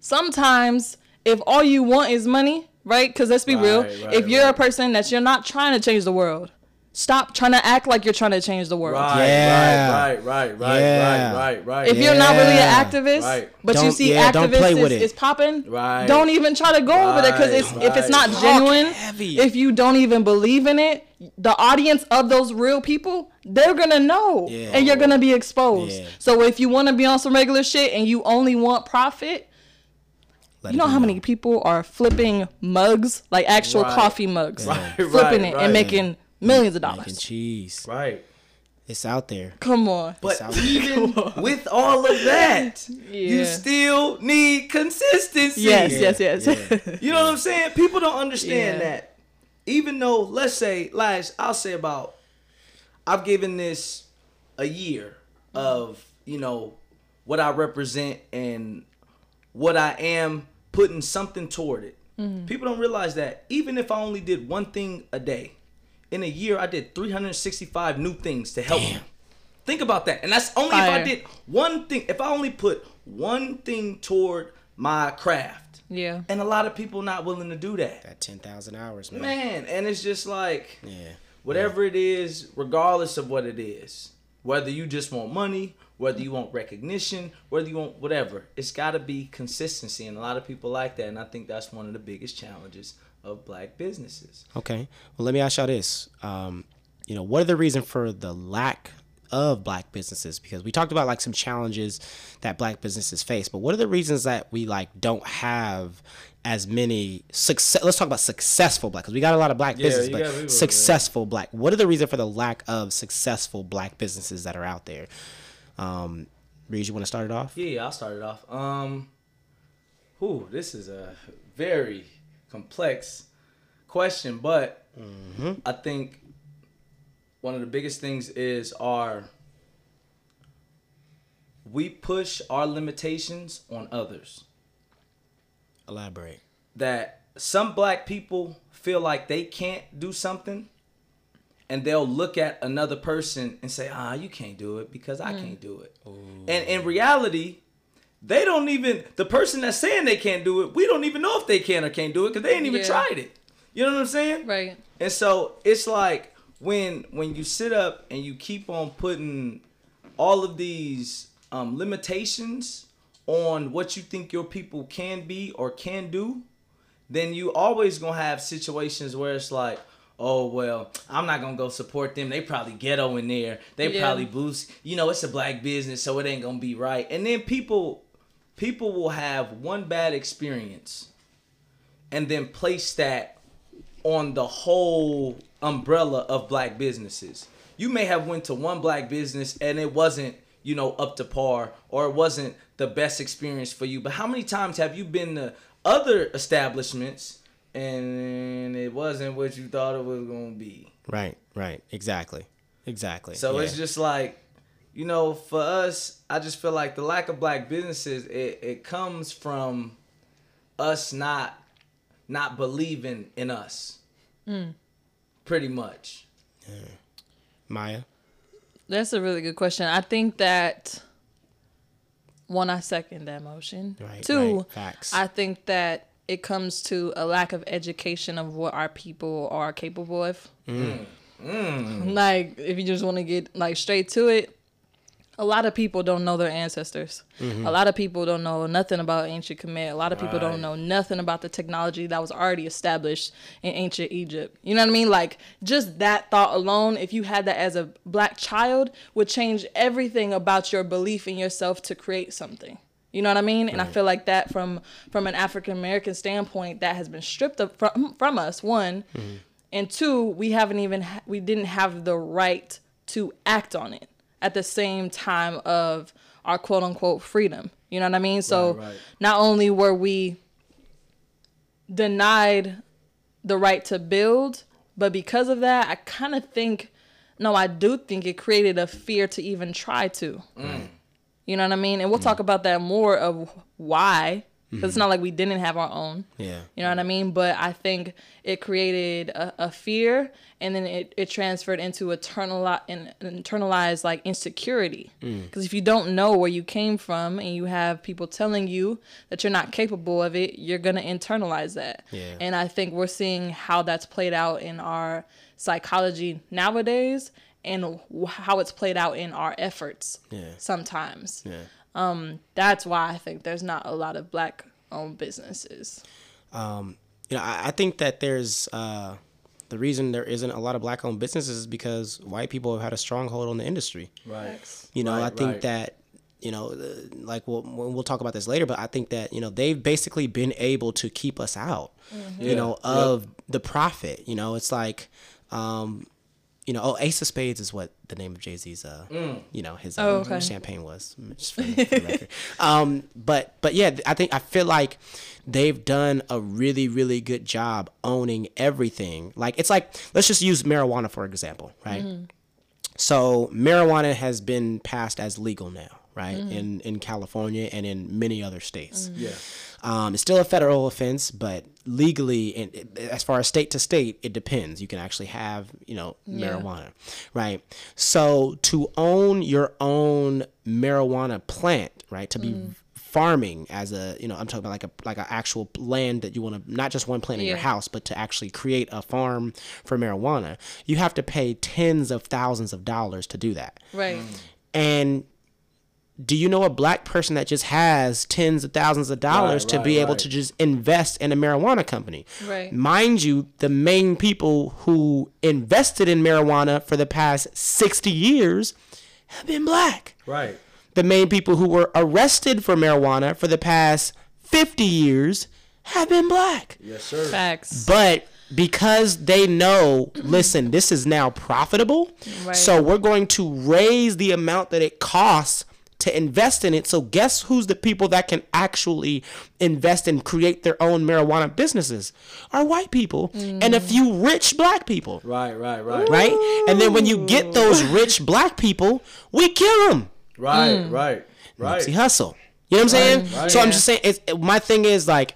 Sometimes, if all you want is money, right? Because let's be real. Right, right, if you're a person that you're not trying to change the world, stop trying to act like you're trying to change the world. Right, Yeah. right, right, right, right, Yeah. right, right, right. If you're not really an activist, Right. but you Don't- see yeah, activists play is, it. is popping, Right. don't even try to go over there because it's if it's not Right. genuine, heavy. if you don't even believe in it, the audience of those real people, they're gonna know, Yeah. and you're gonna be exposed. Yeah. So if you want to be on some regular shit and you only want profit, Let you know how known. many people are flipping mugs, like actual Right. coffee mugs, Right, flipping right, it right. and making millions of dollars. making dollars. cheese. Right. It's out there. Come on. But out- even with all of that, you still need consistency. Yes, yes, yes. You know what I'm saying? People don't understand Yeah. that. Even though, let's say, last, I'll say about, I've given this a year of, you know, what I represent and what I am putting something toward it. Mm-hmm. People don't realize that even if I only did one thing a day, in a year I did 365 new things to help you. Think about that. And that's only if I did one thing. If I only put one thing toward my craft. yeah. And a lot of people not willing to do that. That ten thousand hours, man. Man, and it's just like Yeah. whatever it is, regardless of what it is, whether you just want money, whether you want recognition, whether you want whatever, it's got to be consistency. And a lot of people like that. And I think that's one of the biggest challenges of black businesses. Okay. Well, let me ask y'all this. Um, you know, what are the reason for the lack of black businesses because we talked about like some challenges that black businesses face but what are the reasons that we like don't have as many success let's talk about successful black because we got a lot of black Yeah, businesses but successful black what are the reason for the lack of successful black businesses that are out there um Reez, you want to start it off Yeah, I'll start it off. Um, whew, this is a very complex question, but I think one of the biggest things is our we push our limitations on others. elaborate That some black people feel like they can't do something and they'll look at another person and say, "Ah, you can't do it because I can't do it." And in reality, they don't even the person that's saying they can't do it. We don't even know if they can or can't do it because they ain't even Yeah. tried it. You know what I'm saying? Right. And so it's like when when you sit up and you keep on putting all of these um, limitations on what you think your people can be or can do, then you always gonna have situations where it's like, oh well, I'm not gonna go support them. They probably ghetto in there. They Yeah. probably boost. You know, it's a black business, so it ain't gonna be right. And then people people will have one bad experience and then place that on the whole umbrella of black businesses. You may have went to one black business and it wasn't, you know, up to par or it wasn't the best experience for you. But how many times have you been to other establishments and it wasn't what you thought it was going to be? right right exactly exactly So Yeah. it's just like, you know, for us, I just feel like the lack of black businesses, it, it comes from us not not believing in us. Mm. Pretty much. Yeah. Maya That's a really good question. I think that one, I second that motion. Right, Two, right. Facts. I think that it comes to a lack of education of what our people are capable of. Mm. Mm. Like, if you just want to get like straight to it, a lot of people don't know their ancestors. Mm-hmm. A lot of people don't know nothing about ancient Kemet. A lot of people Right. don't know nothing about the technology that was already established in ancient Egypt. You know what I mean? Like just that thought alone, if you had that as a black child, would change everything about your belief in yourself to create something. You know what I mean? And I feel like that from from an African American standpoint, that has been stripped up from from us. One, mm-hmm. and two, we haven't even we didn't have the right to act on it at the same time of our quote unquote freedom. You know what I mean? So Right, right. not only were we denied the right to build, but because of that, I kind of think no, I do think it created a fear to even try to. Mm. You know what I mean? And we'll mm. talk about that more of why because it's mm-hmm. not like we didn't have our own. yeah You know what I mean? But I think it created a, a fear and then it, it transferred into eternal an internalized like insecurity. Mm. Because if you don't know where you came from and you have people telling you that you're not capable of it, you're going to internalize that. Yeah. And I think we're seeing how that's played out in our psychology nowadays and how it's played out in our efforts Yeah. sometimes. yeah Um, That's why I think there's not a lot of black owned businesses. um, you know, I, I think that there's uh, the reason there isn't a lot of black owned businesses is because white people have had a stronghold on the industry. Right. You know, Right, I think right. that you know, uh, like we'll we'll talk about this later, but I think that you know they've basically been able to keep us out, you Yeah, know, yep. of the profit. You know, it's like. Um, you know, oh, Ace of Spades is what the name of Jay Z's, uh, Mm. you know, his Oh, um, okay. champagne was. Just for, for the record. um, but but yeah, I think I feel like they've done a really really good job owning everything. Like it's like let's just use marijuana for example, right? So marijuana has been passed as legal now, right? Mm-hmm. In in California and in many other states. Mm-hmm. Yeah. Um, it's still a federal offense, but legally, and as far as state to state, it depends. You can actually have, you know, Yeah. marijuana, right? So to own your own marijuana plant, right? To be mm. farming as a, you know, I'm talking about like a like an actual land that you want to not just one plant in your house, but to actually create a farm for marijuana. You have to pay tens of thousands of dollars to do that. Right. Mm. And do you know a black person that just has tens of thousands of dollars Right, to be right, able right. to just invest in a marijuana company? Right. Mind you, the main people who invested in marijuana for the past 60 years have been black. Right. The main people who were arrested for marijuana for the past 50 years have been black. Yes, sir. Facts. But because they know, listen, this is now profitable, Right. so we're going to raise the amount that it costs to invest in it. So guess who's the people that can actually invest and create their own marijuana businesses? Are white people and a few rich black people. Right, right, right. Right? And then when you get those rich black people, we kill them. Mm. Right, right, right. Nipsey Hussle. You know what I'm saying? right. So I'm just saying. It's, my thing is like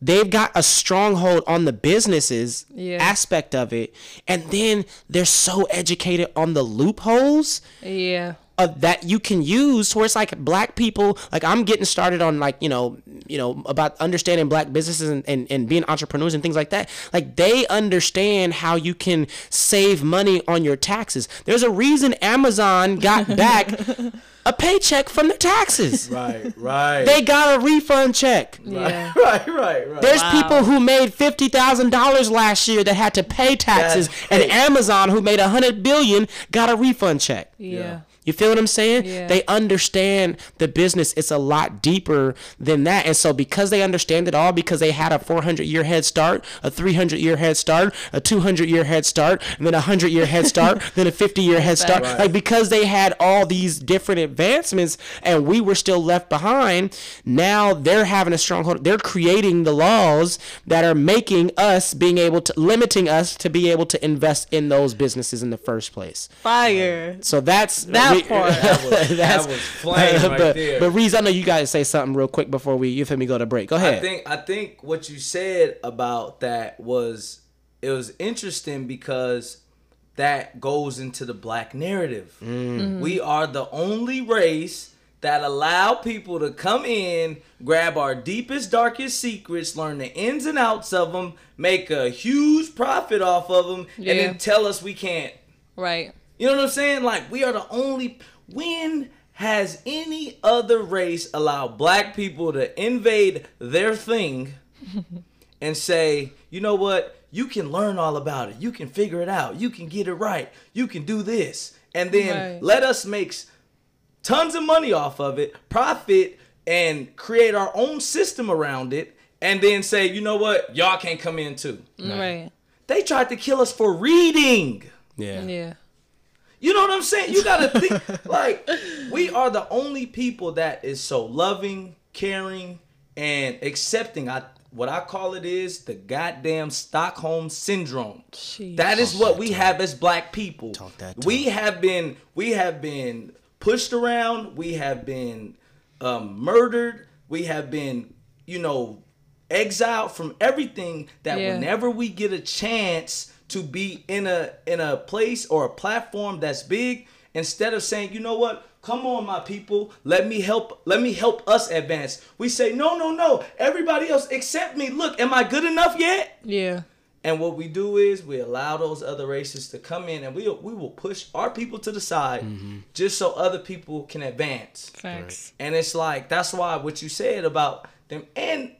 they've got a stronghold on the businesses Yeah. aspect of it, and then they're so educated on the loopholes Yeah. Uh, that you can use where it's like black people like i'm getting started on like you know you know about understanding black businesses and, and, and being entrepreneurs and things like that like they understand how you can save money on your taxes there's a reason amazon got back a paycheck from their taxes Right, right. they got a refund check Yeah. right, right, right. there's Wow. people who made fifty thousand dollars last year that had to pay taxes, That's and right. Amazon, who made a hundred billion, got a refund check. Yeah. You feel what I'm saying? Yeah. They understand the business. It's a lot deeper than that. And so because they understand it all, because they had a 400 year head start, a 300 year head start, a 200 year head start, and then a 100 year head start, then a 50 year head start. Right. Like because they had all these different advancements and we were still left behind, now they're having a stronghold. They're creating the laws that are making us being able to limiting us to be able to invest in those businesses in the first place. Fire. So that's That Re- part. That was- that was flame right but, there. But Reez, I know you guys say something real quick before we you feel me go to break. Go ahead. I think I think what you said about that was it was interesting because that goes into the black narrative. Mm. Mm-hmm. We are the only race that allow people to come in, grab our deepest, darkest secrets, learn the ins and outs of them, make a huge profit off of them, and then tell us we can't. Right. You know what I'm saying? Like we are the only. When has any other race allowed black people to invade their thing and say, you know what? You can learn all about it. You can figure it out. You can get it right. You can do this, and then Right. let us make tons of money off of it, profit, and create our own system around it, and then say, you know what? Y'all can't come in too. Right. They tried to kill us for reading. yeah. Yeah. You know what I'm saying? You gotta think like we are the only people that is so loving, caring, and accepting. I what I call it is the goddamn Stockholm syndrome. Jeez. That is what we have as black people. Talk that talk. We have been we have been pushed around. We have been um, murdered. We have been, you know, exiled from everything. That Yeah. whenever we get a chance to be in a in a place or a platform that's big, instead of saying, you know what, come on, my people, let me help, let me help us advance. We say, no, no, no, everybody else accept me. Look, am I good enough yet? Yeah. And what we do is we allow those other races to come in and we we will push our people to the side mm-hmm. just so other people can advance. Facts. And it's like that's why what you said about them and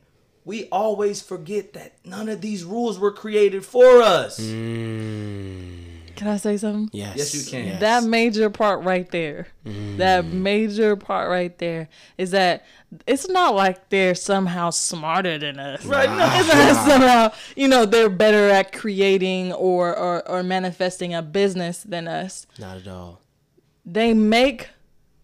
we always forget that none of these rules were created for us. Mm. Can I say something? Yes. Yes, you can. Yes. That major part right there, mm. that major part right there is that it's not like they're somehow smarter than us. Right? No. It's not somehow, you know, they're better at creating or, or, or manifesting a business than us. Not at all. They make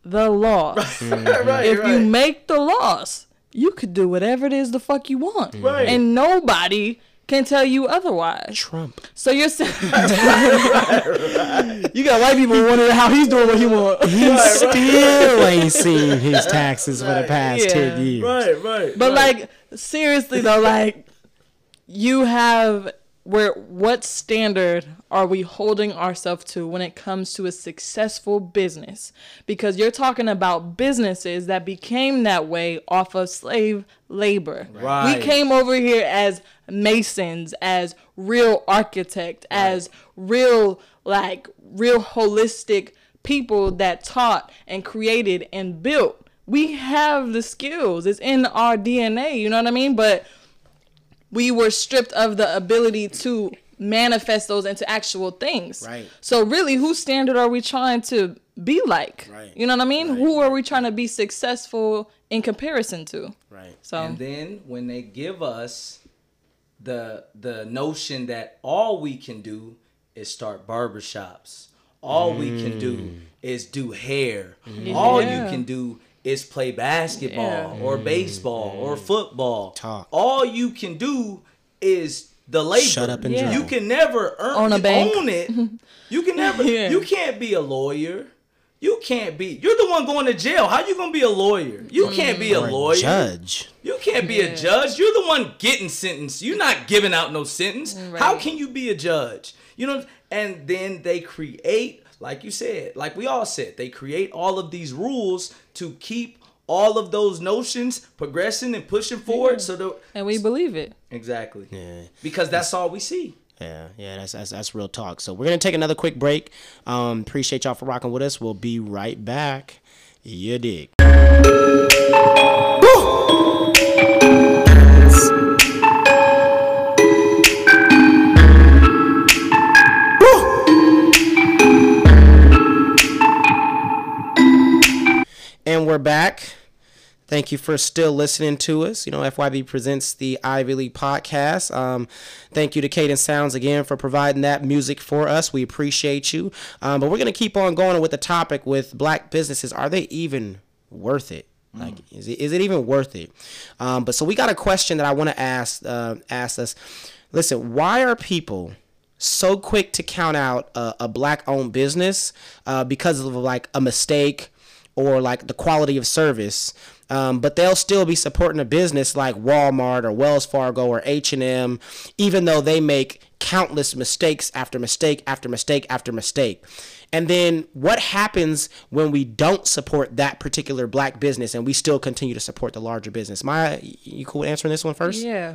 the laws. Mm-hmm. right, if right. you make the laws, you could do whatever it is the fuck you want. Right. And nobody can tell you otherwise. Trump. So you're saying you got white people wondering how he's doing what he wants. He still ain't seen his taxes for the past Yeah. ten years. right, right. But right. like seriously though, like you have where what standard are we holding ourselves to when it comes to a successful business? Because you're talking about businesses that became that way off of slave labor. Right. We came over here as masons, as real architect, as real like real holistic people that taught and created and built. We have the skills. It's in our DNA, you know what I mean? But we were stripped of the ability to manifest those into actual things. Right. So really, whose standard are we trying to be like? Right. You know what I mean? Right, Who are we trying to be successful in comparison to? Right. So And then when they give us the the notion that all we can do is start barbershops, all we can do mm. is do hair, mm. all you can do is play basketball Yeah. or baseball or mm. football. Talk. All you can do is the labor. Shut up and Yeah. You can never earn Own a bank. own it. You can never. Yeah. You can't be a lawyer. You can't be. You're the one going to jail. How you gonna be a lawyer? You mm. can't be a Or a lawyer. judge. You can't be Yeah. a judge. You're the one getting sentenced. You're not giving out no sentence. How can you be a judge? You know, and then they create, like you said, like we all said, they create all of these rules to keep all of those notions progressing and pushing forward. So that and we believe it. exactly, Yeah. because that's all we see. Yeah, yeah, that's, that's that's real talk. So we're gonna take another quick break. Um, appreciate y'all for rocking with us. We'll be right back. You dig? And we're back. Thank you for still listening to us. You know, FYB presents the Ivy League podcast. Um, thank you to Cadence Sounds again for providing that music for us. We appreciate you. Um, but we're going to keep on going with the topic with black businesses. Are they even worth it? Like, is it, is it even worth it? Um, but so we got a question that I want to ask, uh, ask us. Listen, why are people so quick to count out a, a black owned business uh, because of like a mistake or like the quality of service um, but they'll still be supporting a business like walmart or wells fargo or h&m even though they make countless mistakes after mistake after mistake after mistake and then what happens when we don't support that particular black business and we still continue to support the larger business Maya, you cool with answering this one first Yeah.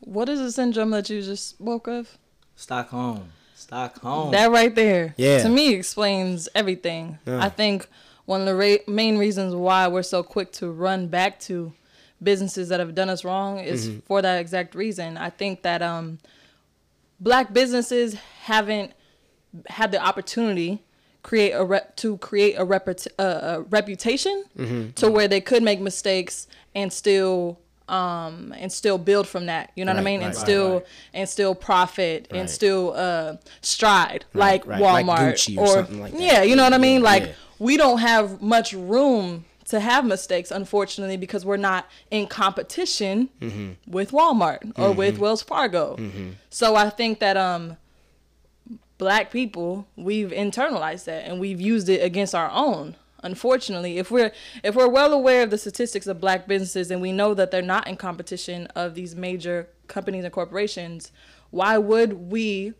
What is the syndrome that you just spoke of? Stockholm, Stockholm. That right there, Yeah. to me explains everything. I think one of the ra- main reasons why we're so quick to run back to businesses that have done us wrong is for that exact reason. I think that um, black businesses haven't had the opportunity create a rep to create a, reput- uh, a reputation to where they could make mistakes and still um and still build from that you know what i mean right, and right, still right. and still profit Right. and still uh stride like right, like walmart Gucci or something like that. yeah you know what i mean like yeah. we don't have much room to have mistakes unfortunately because we're not in competition Mm-hmm. with walmart or with wells fargo so i think that um black people we've internalized that and we've used it against our own unfortunately if we're if we're well aware of the statistics of black businesses and we know that they're not in competition of these major companies and corporations why would we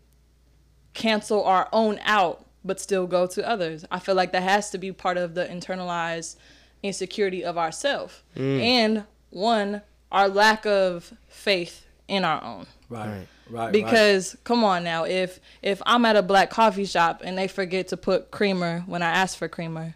cancel our own out but still go to others? I feel like that has to be part of the internalized insecurity of ourself mm. and one our lack of faith in our own. Right, right, right. because come on now if if i'm at a black coffee shop and they forget to put creamer when i ask for creamer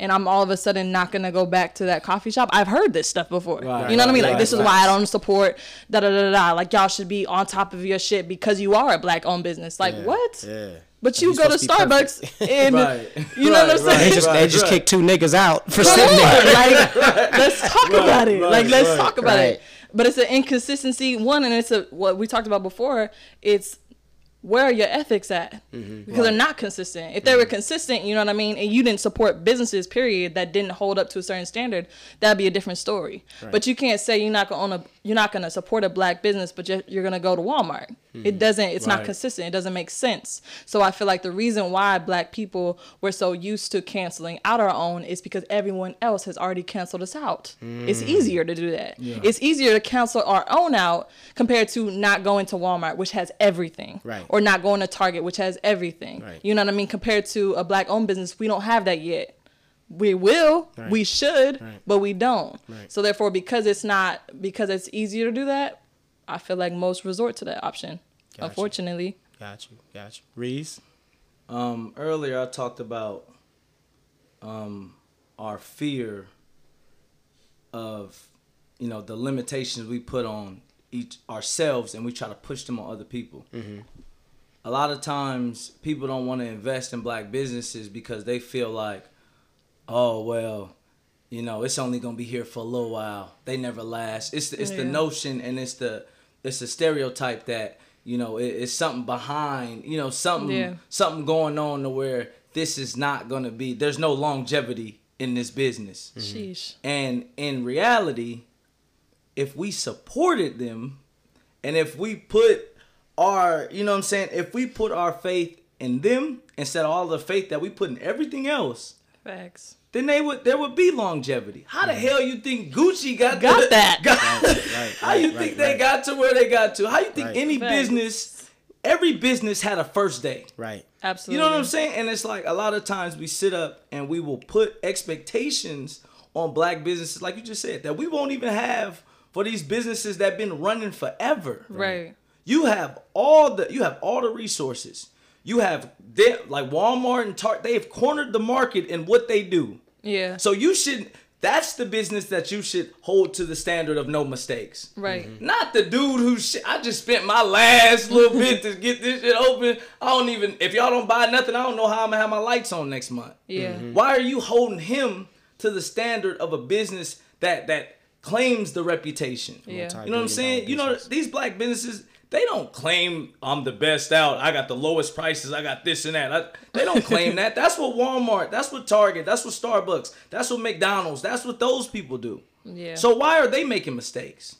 and i'm all of a sudden not gonna go back to that coffee shop i've heard this stuff before Right, you know what i mean right, like this is why i don't support da da da da like y'all should be on top of your shit because you are a black owned business like what yeah but you you go to supposed to starbucks and Right. you know what i'm Right, right. saying they just they Right, just right. kicked two niggas out for Come sitting there on, like let's talk about it. right, like let's right, talk about right. it. But it's an inconsistency. One, and it's a what we talked about before. It's where are your ethics at? Mm-hmm. Because they're not consistent. If they were mm-hmm. consistent, you know what I mean, and you didn't support businesses, period, that didn't hold up to a certain standard, that'd be a different story. But you can't say you're not gonna own a, you're not gonna support a black business, but you're, you're gonna go to Walmart. It hmm. doesn't. It's not consistent. It doesn't make sense. So I feel like the reason why black people were so used to canceling out our own is because everyone else has already canceled us out. It's hmm. easier to do that. It's easier to cancel our own out compared to not going to Walmart, which has everything, Right. or not going to Target, which has everything. Right. You know what I mean? Compared to a black owned business, we don't have that yet. We will, Right. we should, Right. but we don't. Right. So therefore, because it's not, because it's easier to do that, I feel like most resort to that option. Gotcha. Unfortunately. got you got you Reez Um, earlier I talked about um, our fear of, you know, the limitations we put on each ourselves and we try to push them on other people. A lot of times people don't want to invest in black businesses because they feel like, oh well, you know, it's only gonna be here for a little while. They never last. It's the, it's the notion and it's the it's the stereotype that you know it, it's something behind. You know, something Yeah. something going on to where this is not gonna be. There's no longevity in this business. Mm-hmm. Sheesh. And in reality, if we supported them and if we put our, you know what I'm saying, if we put our faith in them instead of all the faith that we put in everything else, Facts. Then they would there would be longevity. How the mm. hell you think Gucci got Got the- that. got- right, how you right, think right, they right. got to where they got to? How you think Right. any Facts. business, every business had a first day? Right. Absolutely. You know what I'm saying? And it's like a lot of times we sit up and we will put expectations on black businesses, like you just said, that we won't even have for these businesses that been running forever. Right. You have all the you have all the resources. You have they, like Walmart and Target. They have cornered the market in what they do. Yeah. So you shouldn't. That's the business that you should hold to the standard of no mistakes. right. Not the dude who sh- I just spent my last little bit to get this shit open. I don't even if y'all don't buy nothing, I don't know how I'm gonna have my lights on next month. Yeah. Why are you holding him to the standard of a business that that claims the reputation? Yeah. You know what I'm saying? You know these black businesses they don't claim I'm the best out. I got the lowest prices. I got this and that. I, they don't claim that. That's what Walmart. That's what Target. That's what Starbucks. That's what McDonald's. That's what those people do. Yeah. So why are they making mistakes?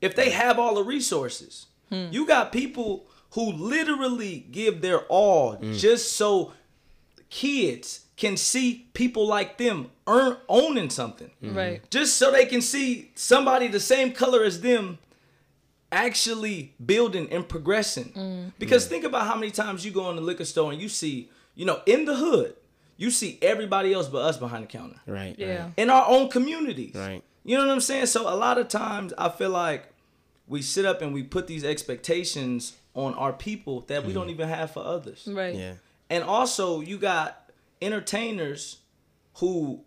If they have all the resources, hmm. you got people who literally give their all hmm. just so kids can see people like them earn owning something. Hmm. Right. Just so they can see somebody the same color as them actually building and progressing. Mm. Because think about how many times you go in the liquor store and you see, you know, in the hood, you see everybody else but us behind the counter Right. Yeah. Right. in our own communities. Right. You know what I'm saying? So a lot of times I feel like we sit up and we put these expectations on our people that we mm. don't even have for others. Right. Yeah. And also you got entertainers who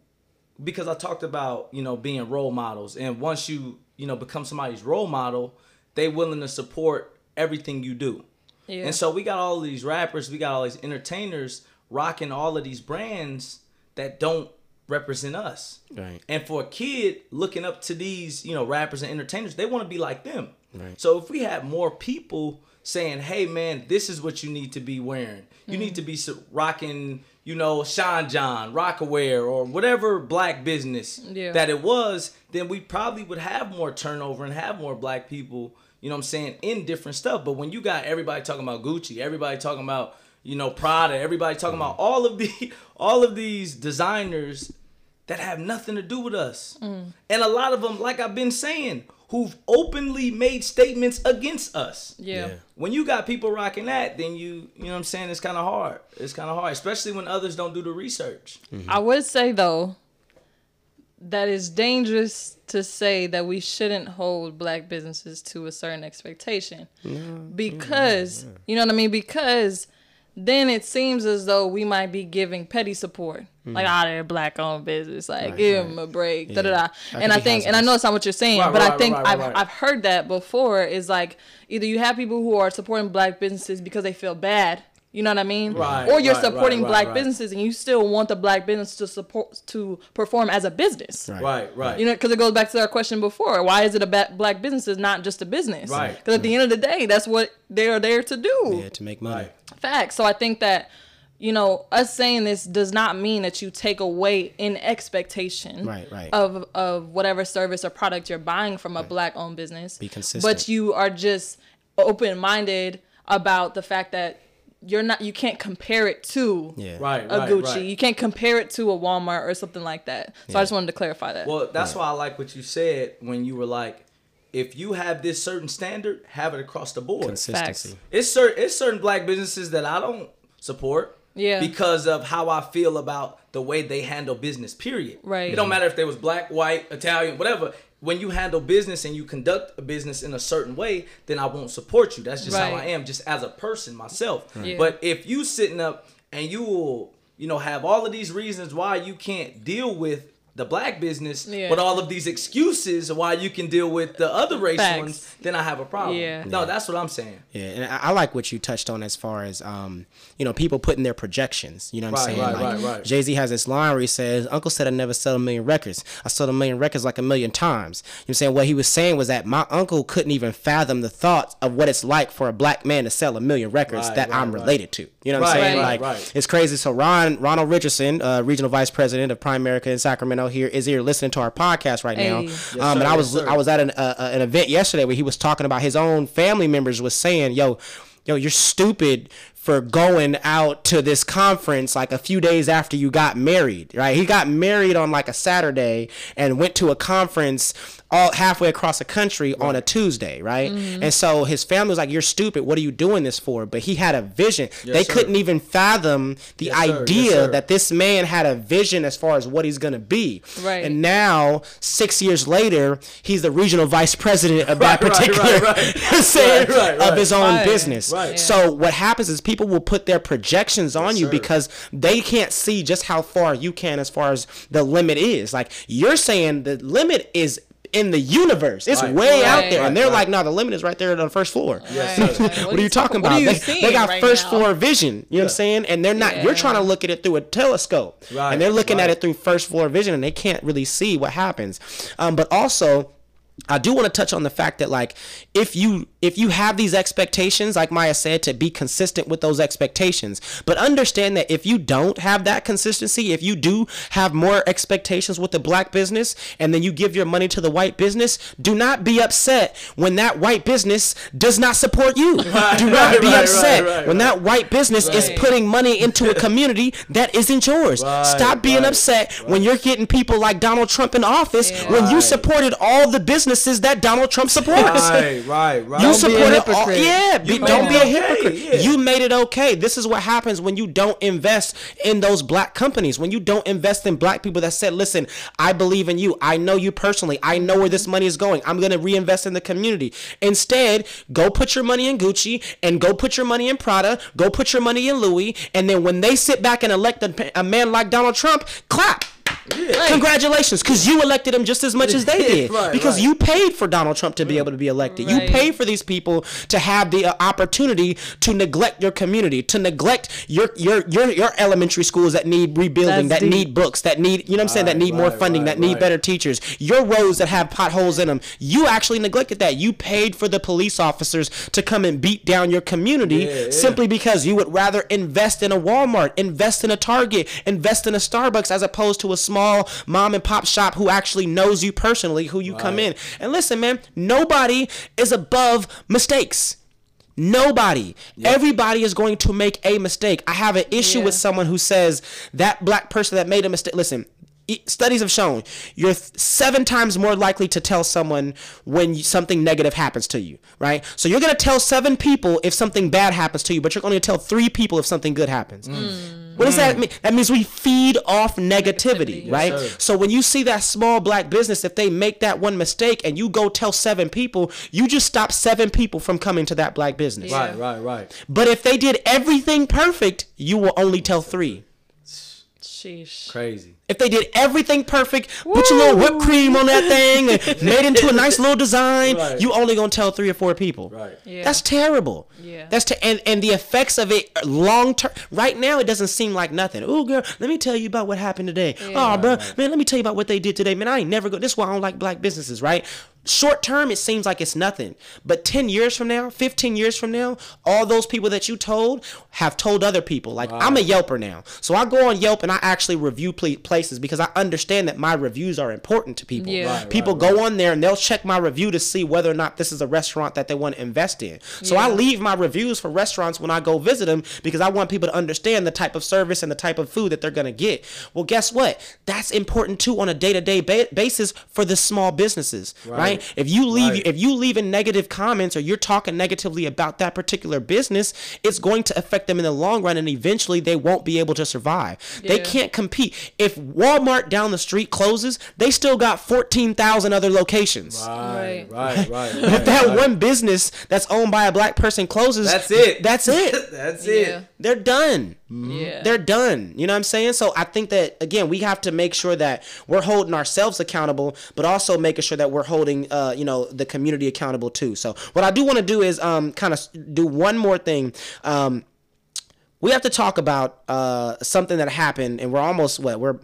because I talked about, you know, being role models and once you, you know, become somebody's role model, they willing to support everything you do. Yeah. And so we got all of these rappers, we got all these entertainers rocking all of these brands that don't represent us. Right. And for a kid looking up to these, you know, rappers and entertainers, they want to be like them. Right. So if we had more people saying, "Hey, man, this is what you need to be wearing. You need mm. to be rocking, you know, Sean John, Rocawear, or whatever black business Yeah. that it was," then we probably would have more turnover and have more black people. You know what I'm saying in different stuff. But when you got everybody talking about Gucci, everybody talking about you know Prada, everybody talking about mm. all of the all of these designers that have nothing to do with us. Mm. And a lot of them, like I've been saying, who've openly made statements against us. Yeah. Yeah. When you got people rocking that, then you, you know what I'm saying, it's kind of hard. It's kind of hard, especially when others don't do the research. I would say though that it's dangerous to say that we shouldn't hold black businesses to a certain expectation. Because, you know what I mean? Because then it seems as though we might be giving petty support. Like, ah, they're black owned business. Like, Right, give right. them a break. Da da da. And I think, and I know it's not what you're saying, Right, but I think I've. I've heard that before. Is like either you have people who are supporting black businesses because they feel bad. You know what I mean? Right, or you're right, right, supporting right, black right. businesses and you still want the black business to support to perform as a business. Right. Right, right. You know, because it goes back to our question before. Why is it a ba- black business is not just a business? Right. Because at the end of the day, that's what they are there to do. Yeah. To make money. Right. Facts. So I think that, you know, us saying this does not mean that you take away in expectation Right, right. of of whatever service or product you're buying from a black owned business. Be consistent. But you are just open minded about the fact that you're not you can't compare it to Yeah. Right, a right, Gucci. right. You can't compare it to a Walmart or something like that. So I just wanted to clarify that. Well, that's why I like what you said when you were like, if you have this certain standard, have it across the board. Consistency. It's certain it's certain black businesses that I don't support. Yeah. Because of how I feel about the way they handle business. Period. Right. It don't matter if they was black, white, Italian, whatever. When you handle business and you conduct a business in a certain way, then I won't support you. That's just how I am, just as a person myself. Yeah. But if you sitting up and you will, you know, have all of these reasons why you can't deal with the black business Yeah. with all of these excuses why you can deal with the other race Facts. ones, then I have a problem. Yeah. No, that's what I'm saying. Yeah, and I, I like what you touched on as far as um, you know, people putting their projections. You know what I'm saying? right, like right, right. Jay Z has this line where he says, "Uncle said I never sold a million records. I sold a million records like a million times." You know what I'm saying? What he was saying was that my uncle couldn't even fathom the thought of what it's like for a black man to sell a million records Right, that right, I'm right. related to. You know what I'm saying? right, like right. it's crazy. So Ron Ronald Richardson, uh, regional vice president of Primerica in Sacramento, here is here listening to our podcast right now. Hey. Yes, um, and I was yes. I was at an uh, uh, an event yesterday where he was talking about his own family members was saying, "Yo, yo, you're stupid." For going out to this conference like a few days after you got married, right? He got married on like a Saturday and went to a conference all halfway across the country on a Tuesday, right? Mm-hmm. And so his family was like, "You're stupid. What are you doing this for?" But he had a vision. they sir. couldn't even fathom the Yes, sir. Yes, idea that this man had a vision as far as what he's gonna be. Right. And now, six years later, he's the regional vice president of that Right, right, particular right, right. Right, right, of his own business. Right. So what happens is people will put their projections on you sir. because they can't see just how far you can as far as the limit is. Like you're saying the limit is in the universe. It's Right. way out Right. there. And they're Right, like, no, the limit is right there on the first floor. Yes, Right. sir. What are you talking about? you they, they got right first now? floor vision. You know what I'm saying? And they're not. You're trying to look at it through a telescope, Right, and they're looking at it through first floor vision, and they can't really see what happens. Um, but also. I do want to touch on the fact that like if you if you have these expectations like Maya said to be consistent with those expectations. But understand that if you don't have that consistency if you do have more expectations with the black business and then you give your money to the white business do not be upset when that white business does not support you. Do not right, be right, upset right, right, when that white business is putting money into a community that isn't yours. Right, stop being right, upset when you're getting people like Donald Trump in office when you supported all the businesses that Donald Trump supports. Right, right, right. You a supported all, hypocrite. yeah. Be, don't be a okay, hypocrite. yeah. You made it okay. This is what happens when you don't invest in those black companies. When you don't invest in black people that said, "Listen, I believe in you. I know you personally. I know where this money is going. I'm going to reinvest in the community." Instead, go put your money in Gucci and go put your money in Prada. Go put your money in Louis, and then when they sit back and elect a, a man like Donald Trump, clap. Congratulations, because you elected him just as much as they did. Right, because right. you paid for Donald Trump to be able to be elected. You paid for these people to have the uh, opportunity to neglect your community, to neglect your your your, your elementary schools that need rebuilding, That's that deep. need books, that need you know what I'm saying, that Right, need more funding, right, that need right. better teachers. Your roads that have potholes in them. You actually neglected that. You paid for the police officers to come and beat down your community Yeah, yeah. simply because you would rather invest in a Walmart, invest in a Target, invest in a Starbucks as opposed to a small mom and pop shop who actually knows you personally, who you come in. And listen, man, nobody is above mistakes. Nobody. Everybody is going to make a mistake. I have an issue Yeah. with someone who says that black person that made a mistake. Listen, e- studies have shown you're th- seven times more likely to tell someone when you, something negative happens to you, right? So you're going to tell seven people if something bad happens to you, but you're going to tell three people if something good happens. Mm. What does that mm. mean? That means we feed off negativity, right? sir. So when you see that small black business, if they make that one mistake and you go tell seven people, you just stop seven people from coming to that black business. Yeah. Right, right, right. But if they did everything perfect, you will only tell three. Sheesh. Crazy. If they did everything perfect, put your little whipped cream on that thing, and made into a nice little design, Right. you only gonna tell three or four people. Right. Yeah. That's terrible. Yeah. That's te- and and the effects of it long term. Right now, it doesn't seem like nothing. Oh, girl, let me tell you about what happened today. Oh, bro, man, let me tell you about what they did today. Man, I ain't never go. This is why I don't like black businesses. Right. Short term, it seems like it's nothing. But ten years from now, fifteen years from now, all those people that you told have told other people. Like I'm a Yelper now, so I go on Yelp and I actually review places because I understand that my reviews are important to people. Yeah. Right, people right, go on there and they'll check my review to see whether or not this is a restaurant that they want to invest in. So I leave my reviews for restaurants when I go visit them because I want people to understand the type of service and the type of food that they're going to get. Well, guess what? That's important too on a day-to-day ba- basis for the small businesses, right? Right. If you leave Right. if you leave in negative comments or you're talking negatively about that particular business, it's going to affect them in the long run and eventually they won't be able to survive. They Yeah. can't can't compete. If Walmart down the street closes, they still got 14,000 other locations. Right, Right. right, right. But if that one business that's owned by a black person closes, That's it. That's it. That's Yeah. it. They're done. Yeah. They're done. You know what I'm saying? So I think that again, we have to make sure that we're holding ourselves accountable, but also making sure that we're holding uh, you know, the community accountable too. So what I do want to do is um kind of do one more thing. Um we have to talk about uh something that happened and we're almost what we're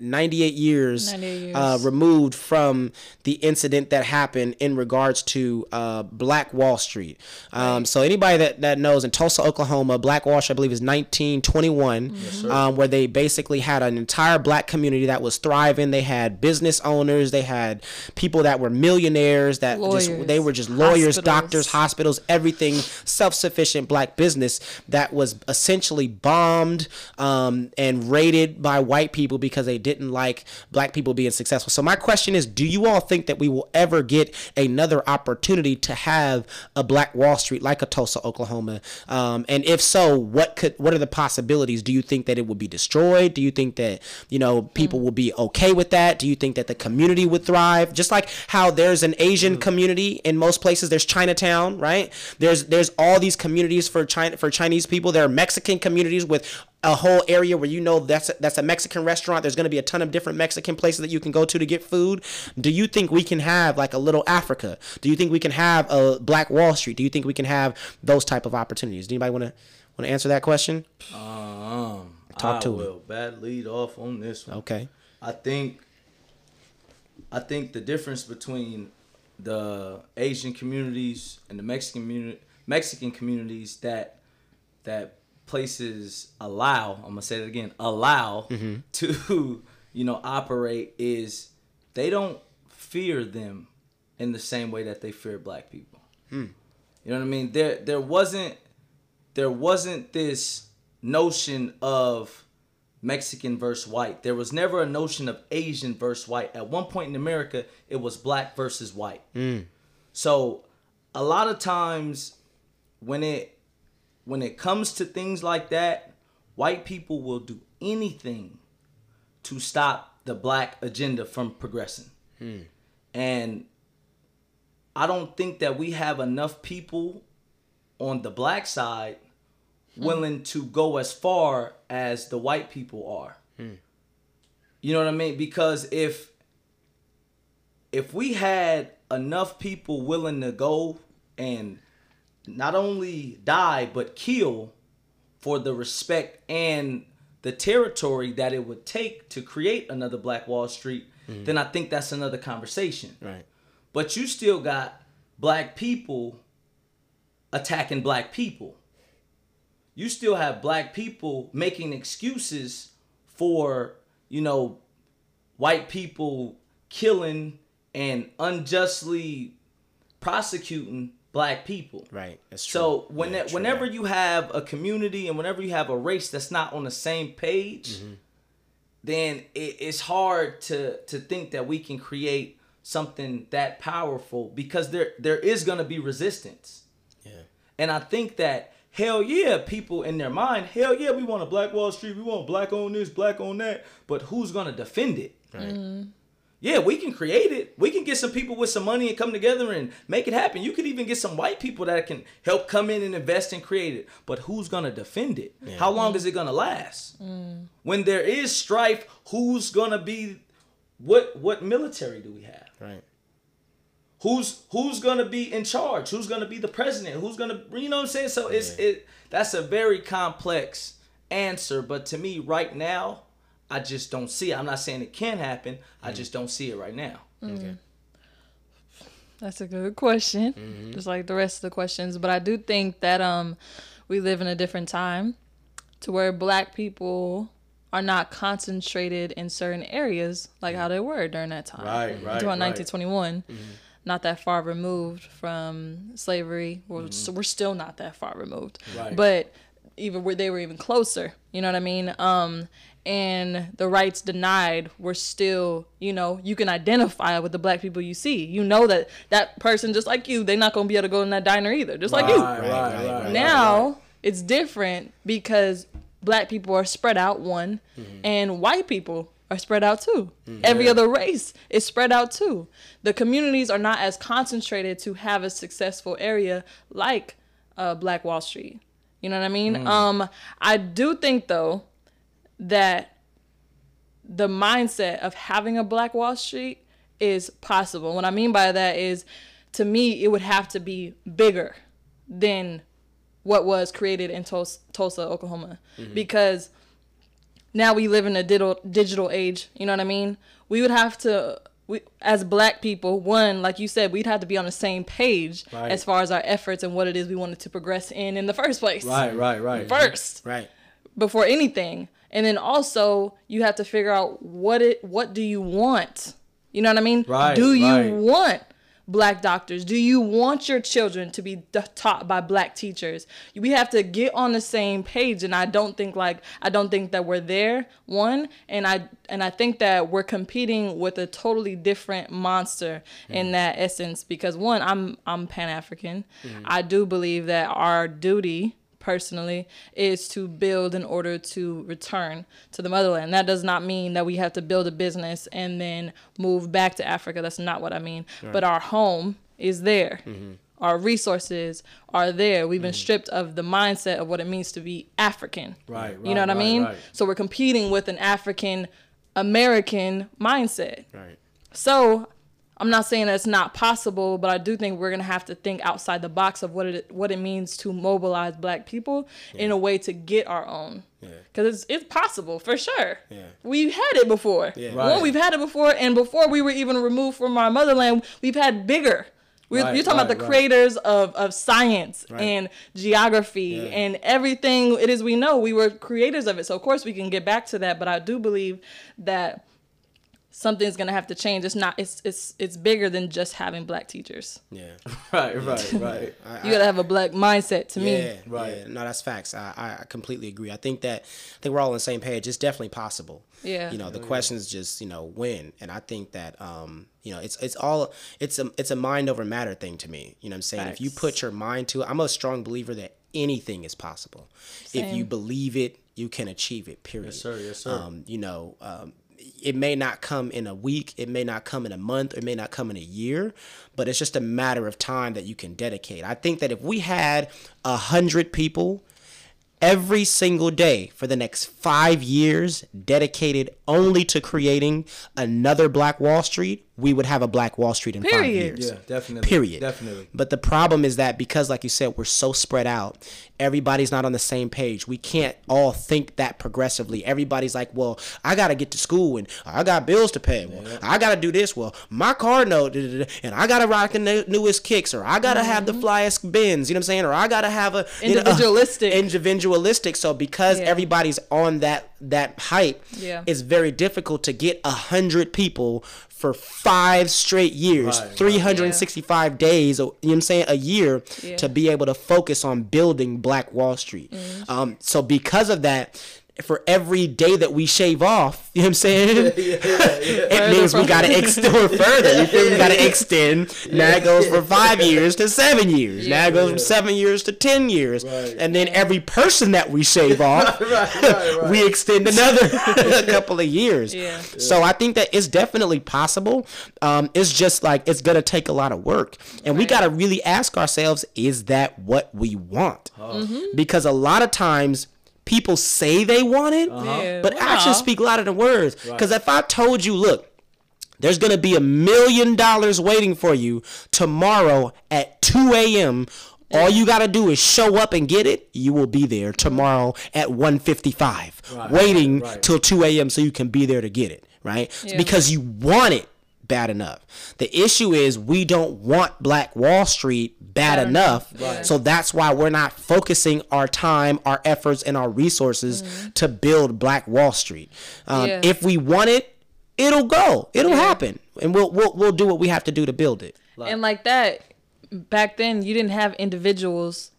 98 years, 98 years. Uh, removed from the incident that happened in regards to uh, Black Wall Street. Um, So anybody that, that knows in Tulsa, Oklahoma, Black Wall Street, I believe, is 1921, um, where they basically had an entire black community that was thriving. They had business owners, they had people that were millionaires, that just they were just lawyers, hospitals. doctors, hospitals, everything self-sufficient black business that was essentially bombed um, and raided by white people because they didn't like black people being successful. So my question is, do you all think that we will ever get another opportunity to have a Black Wall Street like a Tulsa, Oklahoma? Um, and if so, what could what are the possibilities? Do you think that it would be destroyed? Do you think that you know people will be okay with that? Do you think that the community would thrive? Just like how there's an Asian community in most places, there's Chinatown, right? There's there's all these communities for China for Chinese people. There are Mexican communities with a whole area where you know that's a, that's a Mexican restaurant. There's going to be a ton of different Mexican places that you can go to to get food. Do you think we can have like a little Africa? Do you think we can have a Black Wall Street? Do you think we can have those type of opportunities? Do anybody want to want to answer that question? Um, Talk I to will bad lead off on this one. Okay. I think I think the difference between the Asian communities and the Mexican community Mexican communities that that places allow, I'm gonna say it again, allow mm-hmm. to, you know, operate is they don't fear them in the same way that they fear black people. Hmm. You know what I mean? There there wasn't there wasn't this notion of Mexican versus white. There was never a notion of Asian versus white. At one point in America, it was black versus white. Hmm. So a lot of times when it when it comes to things like that, white people will do anything to stop the black agenda from progressing. Hmm. And I don't think that we have enough people on the black side hmm. willing to go as far as the white people are. Hmm. You know what I mean? Because if if we had enough people willing to go and not only die but kill for the respect and the territory that it would take to create another Black Wall Street, mm-hmm. then I think that's another conversation. Right. But you still got black people attacking black people. You still have black people making excuses for, you know, white people killing and unjustly prosecuting black people. Right. That's true. So when Yeah, that, true. whenever you have a community and whenever you have a race that's not on the same page, Mm-hmm. then it, it's hard to to think that we can create something that powerful because there there is gonna be resistance. Yeah. And I think that hell yeah, people in their mind, hell yeah, we want a Black Wall Street, we want black on this, black on that, but who's gonna defend it? Right. Yeah, we can create it. We can get some people with some money and come together and make it happen. You could even get some white people that can help come in and invest and create it. But who's gonna defend it? How long is it gonna last? Mm. When there is strife, who's gonna be what what military do we have? Right. Who's who's gonna be in charge? Who's gonna be the president? Who's gonna you know what I'm saying? So it's it that's a very complex answer, but to me right now, I just don't see it. I'm not saying it can happen. I mm-hmm. just don't see it right now. Mm. Okay. That's a good question, mm-hmm. just like the rest of the questions. But I do think that um, we live in a different time, to where Black people are not concentrated in certain areas like mm. how they were during that time. Right, right, Until right. 1921, mm-hmm. not that far removed from slavery. We're, so we're still not that far removed, Right. but even where they were even closer. You know what I mean? Um, and the rights denied were still, you know, you can identify with the black people you see. You know that that person, just like you, they're not gonna be able to go in that diner either, just like you. Right, right, right, right, right. Now it's different because black people are spread out one Mm-hmm. and white people are spread out too every other race is spread out too the communities are not as concentrated to have a successful area like uh, black wall street you know what i mean Mm. um i do think though that the mindset of having a black wall street is possible what i mean by that is to me it would have to be bigger than what was created in Tos- Tulsa, Oklahoma, mm-hmm. because now we live in a digital digital age. You know what I mean? We would have to, we as Black people, one like you said, we'd have to be on the same page Right. as far as our efforts and what it is we wanted to progress in in the first place. Right, right, right. First, Right. before anything, and then also you have to figure out what it what do you want. You know what I mean? Right, Do you right. want black doctors? Do you want your children to be d- taught by black teachers? We have to get on the same page and I don't think like I don't think that we're there one and I and I think that we're competing with a totally different monster in mm. that essence because one I'm I'm pan-african. Mm. I do believe that our duty personally is to build in order to return to the motherland. That does not mean that we have to build a business and then move back to Africa. That's not what I mean. But our home is there. Mm-hmm. Our resources are there. We've been mm-hmm. stripped of the mindset of what it means to be African. Right, You know right, what I mean? right. So we're competing with an African American mindset. Right. So I'm not saying that it's not possible, but I do think we're gonna have to think outside the box of what it what it means to mobilize Black people in a way to get our own. Because it's it's possible for sure. Yeah. We've had it before. Yeah. Right. One, we've had it before, and before we were even removed from our motherland, we've had bigger. We're, Right, you're talking about the right. creators of, of science Right. and geography Yeah. and everything it is we know. We were creators of it. So, of course, we can get back to that. But I do believe that something's gonna have to change. It's not. It's it's it's bigger than just having black teachers. Yeah. Right, right, right. You gotta have a black mindset to me. Yeah, Right. right. No, that's facts. I, I- I completely agree. I think that I think we're all on the same page. It's definitely possible. Yeah. You know, the question is just you know when, and I think that um you know it's it's all it's a it's a mind over matter thing to me. You know what I'm saying? If you put your mind to it, I'm a strong believer that anything is possible. Same. If you believe it, you can achieve it. Period. Yes, sir. Yes, sir. Um, you know, um, it may not come in a week, it may not come in a month, it may not come in a year, but it's just a matter of time that you can dedicate. I think that if we had a hundred people every single day for the next five years dedicated only to creating another Black Wall Street, we would have a Black Wall Street in five Period. years. Yeah, definitely. Period. Definitely. But the problem is that because, like you said, we're so spread out, everybody's not on the same page. We can't all think that progressively. Everybody's like, well, I got to get to school and I got bills to pay. Well, I got to do this. Well, my car note, and I got to rock the new- newest kicks, or I got to have the flyest bins, you know what I'm saying? Or I got to have a you know, uh, Individualistic. individualistic. So because Yeah. everybody's on that that hype, Yeah. it's very difficult to get a hundred people for five straight years, Right, right. 365 days, you know what I'm saying, a year Yeah. to be able to focus on building Black Wall Street. Mm-hmm. Um, so because of that, for every day that we shave off, you know what I'm saying? it means we gotta extend further. You feel me? We gotta extend. Now it goes from five years to seven years. Now it goes from seven years to ten years. Right. And then every person that we shave off, right, right. we extend another couple of years. Yeah. So I think that it's definitely possible. Um, it's just like it's gonna take a lot of work, and we gotta really ask ourselves: Is that what we want? Mm-hmm. Because a lot of times people say they want it, uh-huh. Yeah. but actions speak louder than words. Because if I told you, look. There's gonna be a million dollars waiting for you tomorrow at 2 a.m. All you gotta do is show up and get it. You will be there tomorrow at 1:55, Right, waiting right. till 2 a.m. so you can be there to get it. Right? Yeah. because you want it bad enough. The issue is we don't want Black Wall Street bad Bad enough. yeah. So that's why we're not focusing our time, our efforts, and our resources to build Black Wall Street. Um, Mm-hmm. Yeah. If we want it, it'll go. It'll Yeah. happen, and we'll we'll we'll do what we have to do to build it. and like that back then you didn't have individuals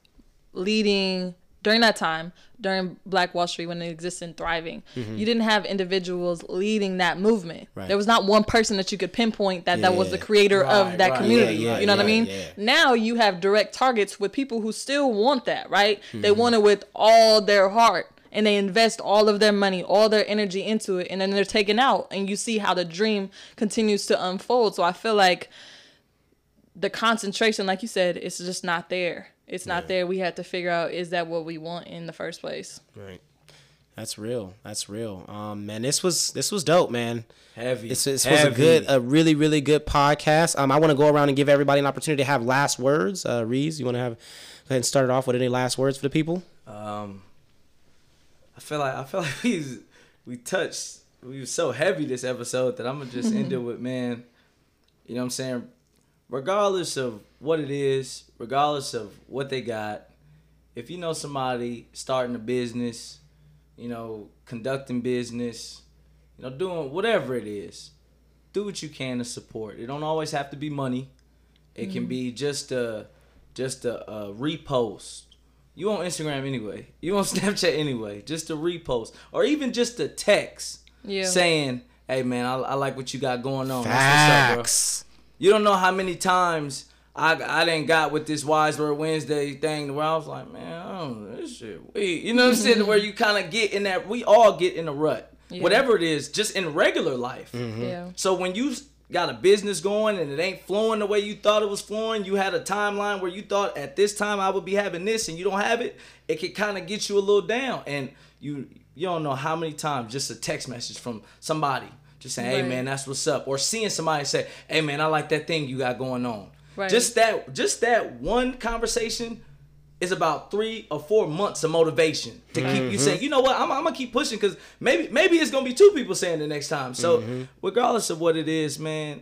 leading during that time during black wall street when it existed and thriving you didn't have individuals leading that movement Mm-hmm. Right. there was not one person that you could pinpoint that that was the creator Right, of that right, community yeah, yeah, you know what i mean yeah. now you have direct targets with people who still want that right they Mm-hmm. want it with all their heart and they invest all of their money, all their energy into it, and then they're taken out, and you see how the dream continues to unfold. So I feel like the concentration, like you said, it's just not there. It's not Yeah. there. We have to figure out is that what we want in the first place. Right. That's real. That's real. Um, man, this was this was dope, man. Heavy. This, this was a good, a really, really good podcast. Um, I want to go around and give everybody an opportunity to have last words. Uh, Reez, you want to have go ahead and start it off with any last words for the people? Um, I feel like I feel like we we touched we were so heavy this episode that I'm gonna just end it with man. You know what I'm saying? Regardless of what it is, regardless of what they got, if you know somebody starting a business, you know, conducting business, you know, doing whatever it is, do what you can to support. It don't always have to be money. It can mm-hmm. be just a just a, a repost. You on Instagram anyway. You on Snapchat anyway. Just a repost or even just a text Yeah. saying, "Hey man, I, I like what you got going on." That's what's up, bro. Facts. You don't know how many times I I didn't got with this Wise Word Wednesday thing where I was like, man, I don't know this shit. We, you know what I'm saying? Mm-hmm. where you kind of get in that. We all get in a rut, Yeah. whatever it is, just in regular life. Mm-hmm. Yeah. So when you got a business going and it ain't flowing the way you thought it was flowing, you had a timeline where you thought at this time I would be having this and you don't have it, it could kind of get you a little down. And you you don't know how many times just a text message from somebody just saying, "Hey man, that's what's up," or seeing somebody say, "Hey man, I like that thing you got going on." Right. Just that just that one conversation is about three or four months of motivation to keep you mm-hmm. saying, you know what, I'm, I'm gonna keep pushing because maybe maybe it's gonna be two people saying the next time. So mm-hmm. regardless of what it is, man,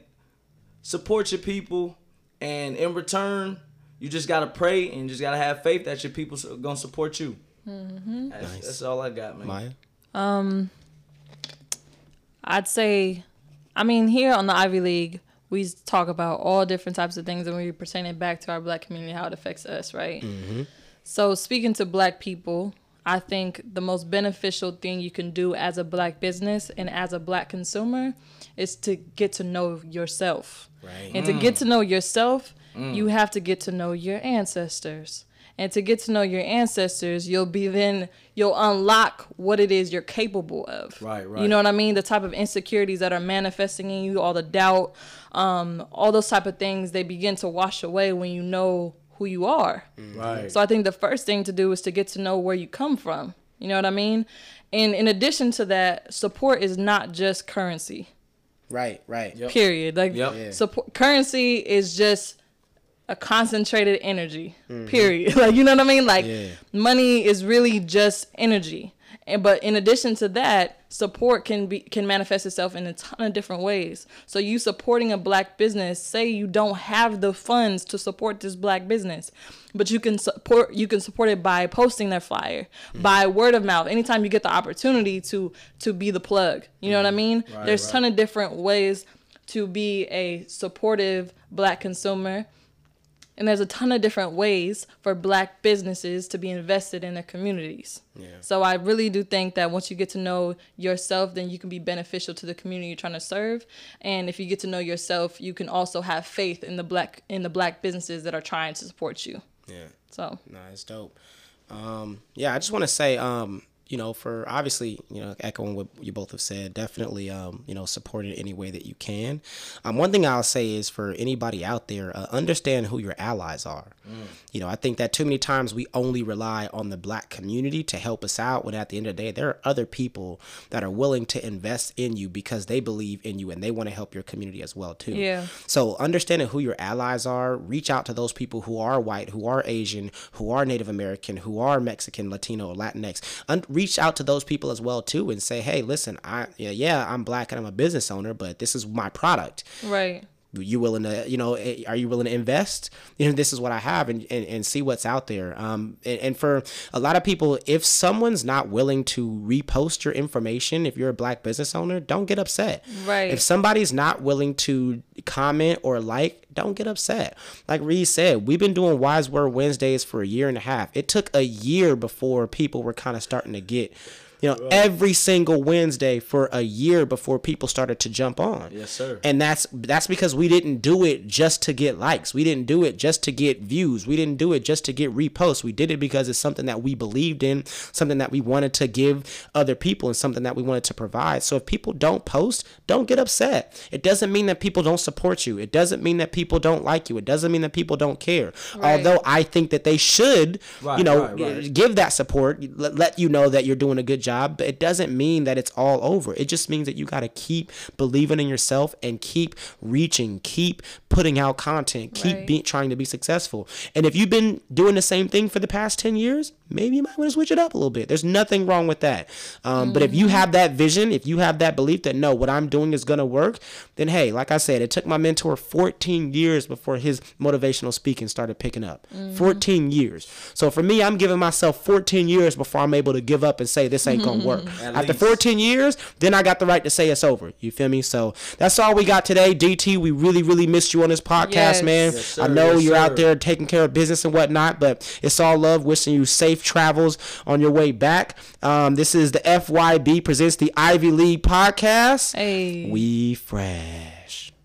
support your people, and in return, you just gotta pray and you just gotta have faith that your people are gonna support you. Mm-hmm. That's, Nice. that's all I got, man. Maya. Um, I'd say, I mean, here on the Ivy League, we talk about all different types of things and we present it back to our black community, how it affects us, right? Mm-hmm. So, speaking to black people, I think the most beneficial thing you can do as a black business and as a black consumer is to get to know yourself. Right. And to mm. get to know yourself, mm. you have to get to know your ancestors. And to get to know your ancestors, you'll be then you'll unlock what it is you're capable of. Right, right. You know what I mean? The type of insecurities that are manifesting in you, all the doubt, um, all those type of things, they begin to wash away when you know who you are. Right. So I think the first thing to do is to get to know where you come from. You know what I mean? And in addition to that, support is not just currency. Right. Right. Yep. Period. Like Yep. Support currency is just a concentrated energy. Period. Like you know what I mean? Like Yeah. money is really just energy. And but in addition to that, support can be can manifest itself in a ton of different ways. So you supporting a black business, say you don't have the funds to support this black business, but you can support you can support it by posting their flyer, mm. by word of mouth. Anytime you get the opportunity to to be the plug. You know what I mm. mean? Right, There's right. ton of different ways to be a supportive black consumer. And there's a ton of different ways for black businesses to be invested in their communities. Yeah. So I really do think that once you get to know yourself, then you can be beneficial to the community you're trying to serve. And if you get to know yourself, you can also have faith in the black in the black businesses that are trying to support you. Yeah. So No, it's dope. Um, yeah, I just want to say, um, you know, for obviously, you know, echoing what you both have said, definitely, um, you know, support it any way that you can. Um, one thing I'll say is for anybody out there, uh, understand who your allies are. You know, I think that too many times we only rely on the black community to help us out when at the end of the day, there are other people that are willing to invest in you because they believe in you and they want to help your community as well, too. Yeah. So understanding who your allies are, reach out to those people who are white, who are Asian, who are Native American, who are Mexican, Latino, or Latinx. Un- reach out to those people as well too, and say, hey, listen, I yeah, yeah, I'm black and I'm a business owner, but this is my product. right. You willing to, you know, eh, are you willing to invest? You know, this is what I have, and and, and see what's out there. Um, and, and for a lot of people, if someone's not willing to repost your information, if you're a black business owner, don't get upset. Right. If somebody's not willing to comment or like, don't get upset. Like Reez said, we've been doing Wise Word Wednesdays for a year and a half. It took a year before people were kind of starting to get you know, every single Wednesday for a year before people started to jump on. Yes, sir. And that's that's because we didn't do it just to get likes. We didn't do it just to get views. We didn't do it just to get reposts. We did it because it's something that we believed in, something that we wanted to give other people, and something that we wanted to provide. So if people don't post, don't get upset. It doesn't mean that people don't support you. It doesn't mean that people don't like you. It doesn't mean that people don't care. Right. Although I think that they should, Right, you know, right, right. give that support, let, let you know that you're doing a good job, but it doesn't mean that it's all over. It just means that you got to keep believing in yourself and keep reaching, keep putting out content, keep Right. be, trying to be successful. And if you've been doing the same thing for the past 10 years, maybe you might want to switch it up a little bit. There's nothing wrong with that. Um, But if you have that vision, if you have that belief that no, what I'm doing is going to work, then hey, like I said, it took my mentor 14 years before his motivational speaking started picking up. 14 years. So for me, I'm giving myself 14 years before I'm able to give up and say this ain't going to work. At After least. 14 years, then I got the right to say it's over. You feel me? So that's all we got today. DT, we really, really missed you on this podcast, Yes. man. Yes, I know Yes, you're out there taking care of business and whatnot, but it's all love. Wishing you safe travels on your way back. Um, this is the FYB presents the Ivy League podcast. Hey. We fresh.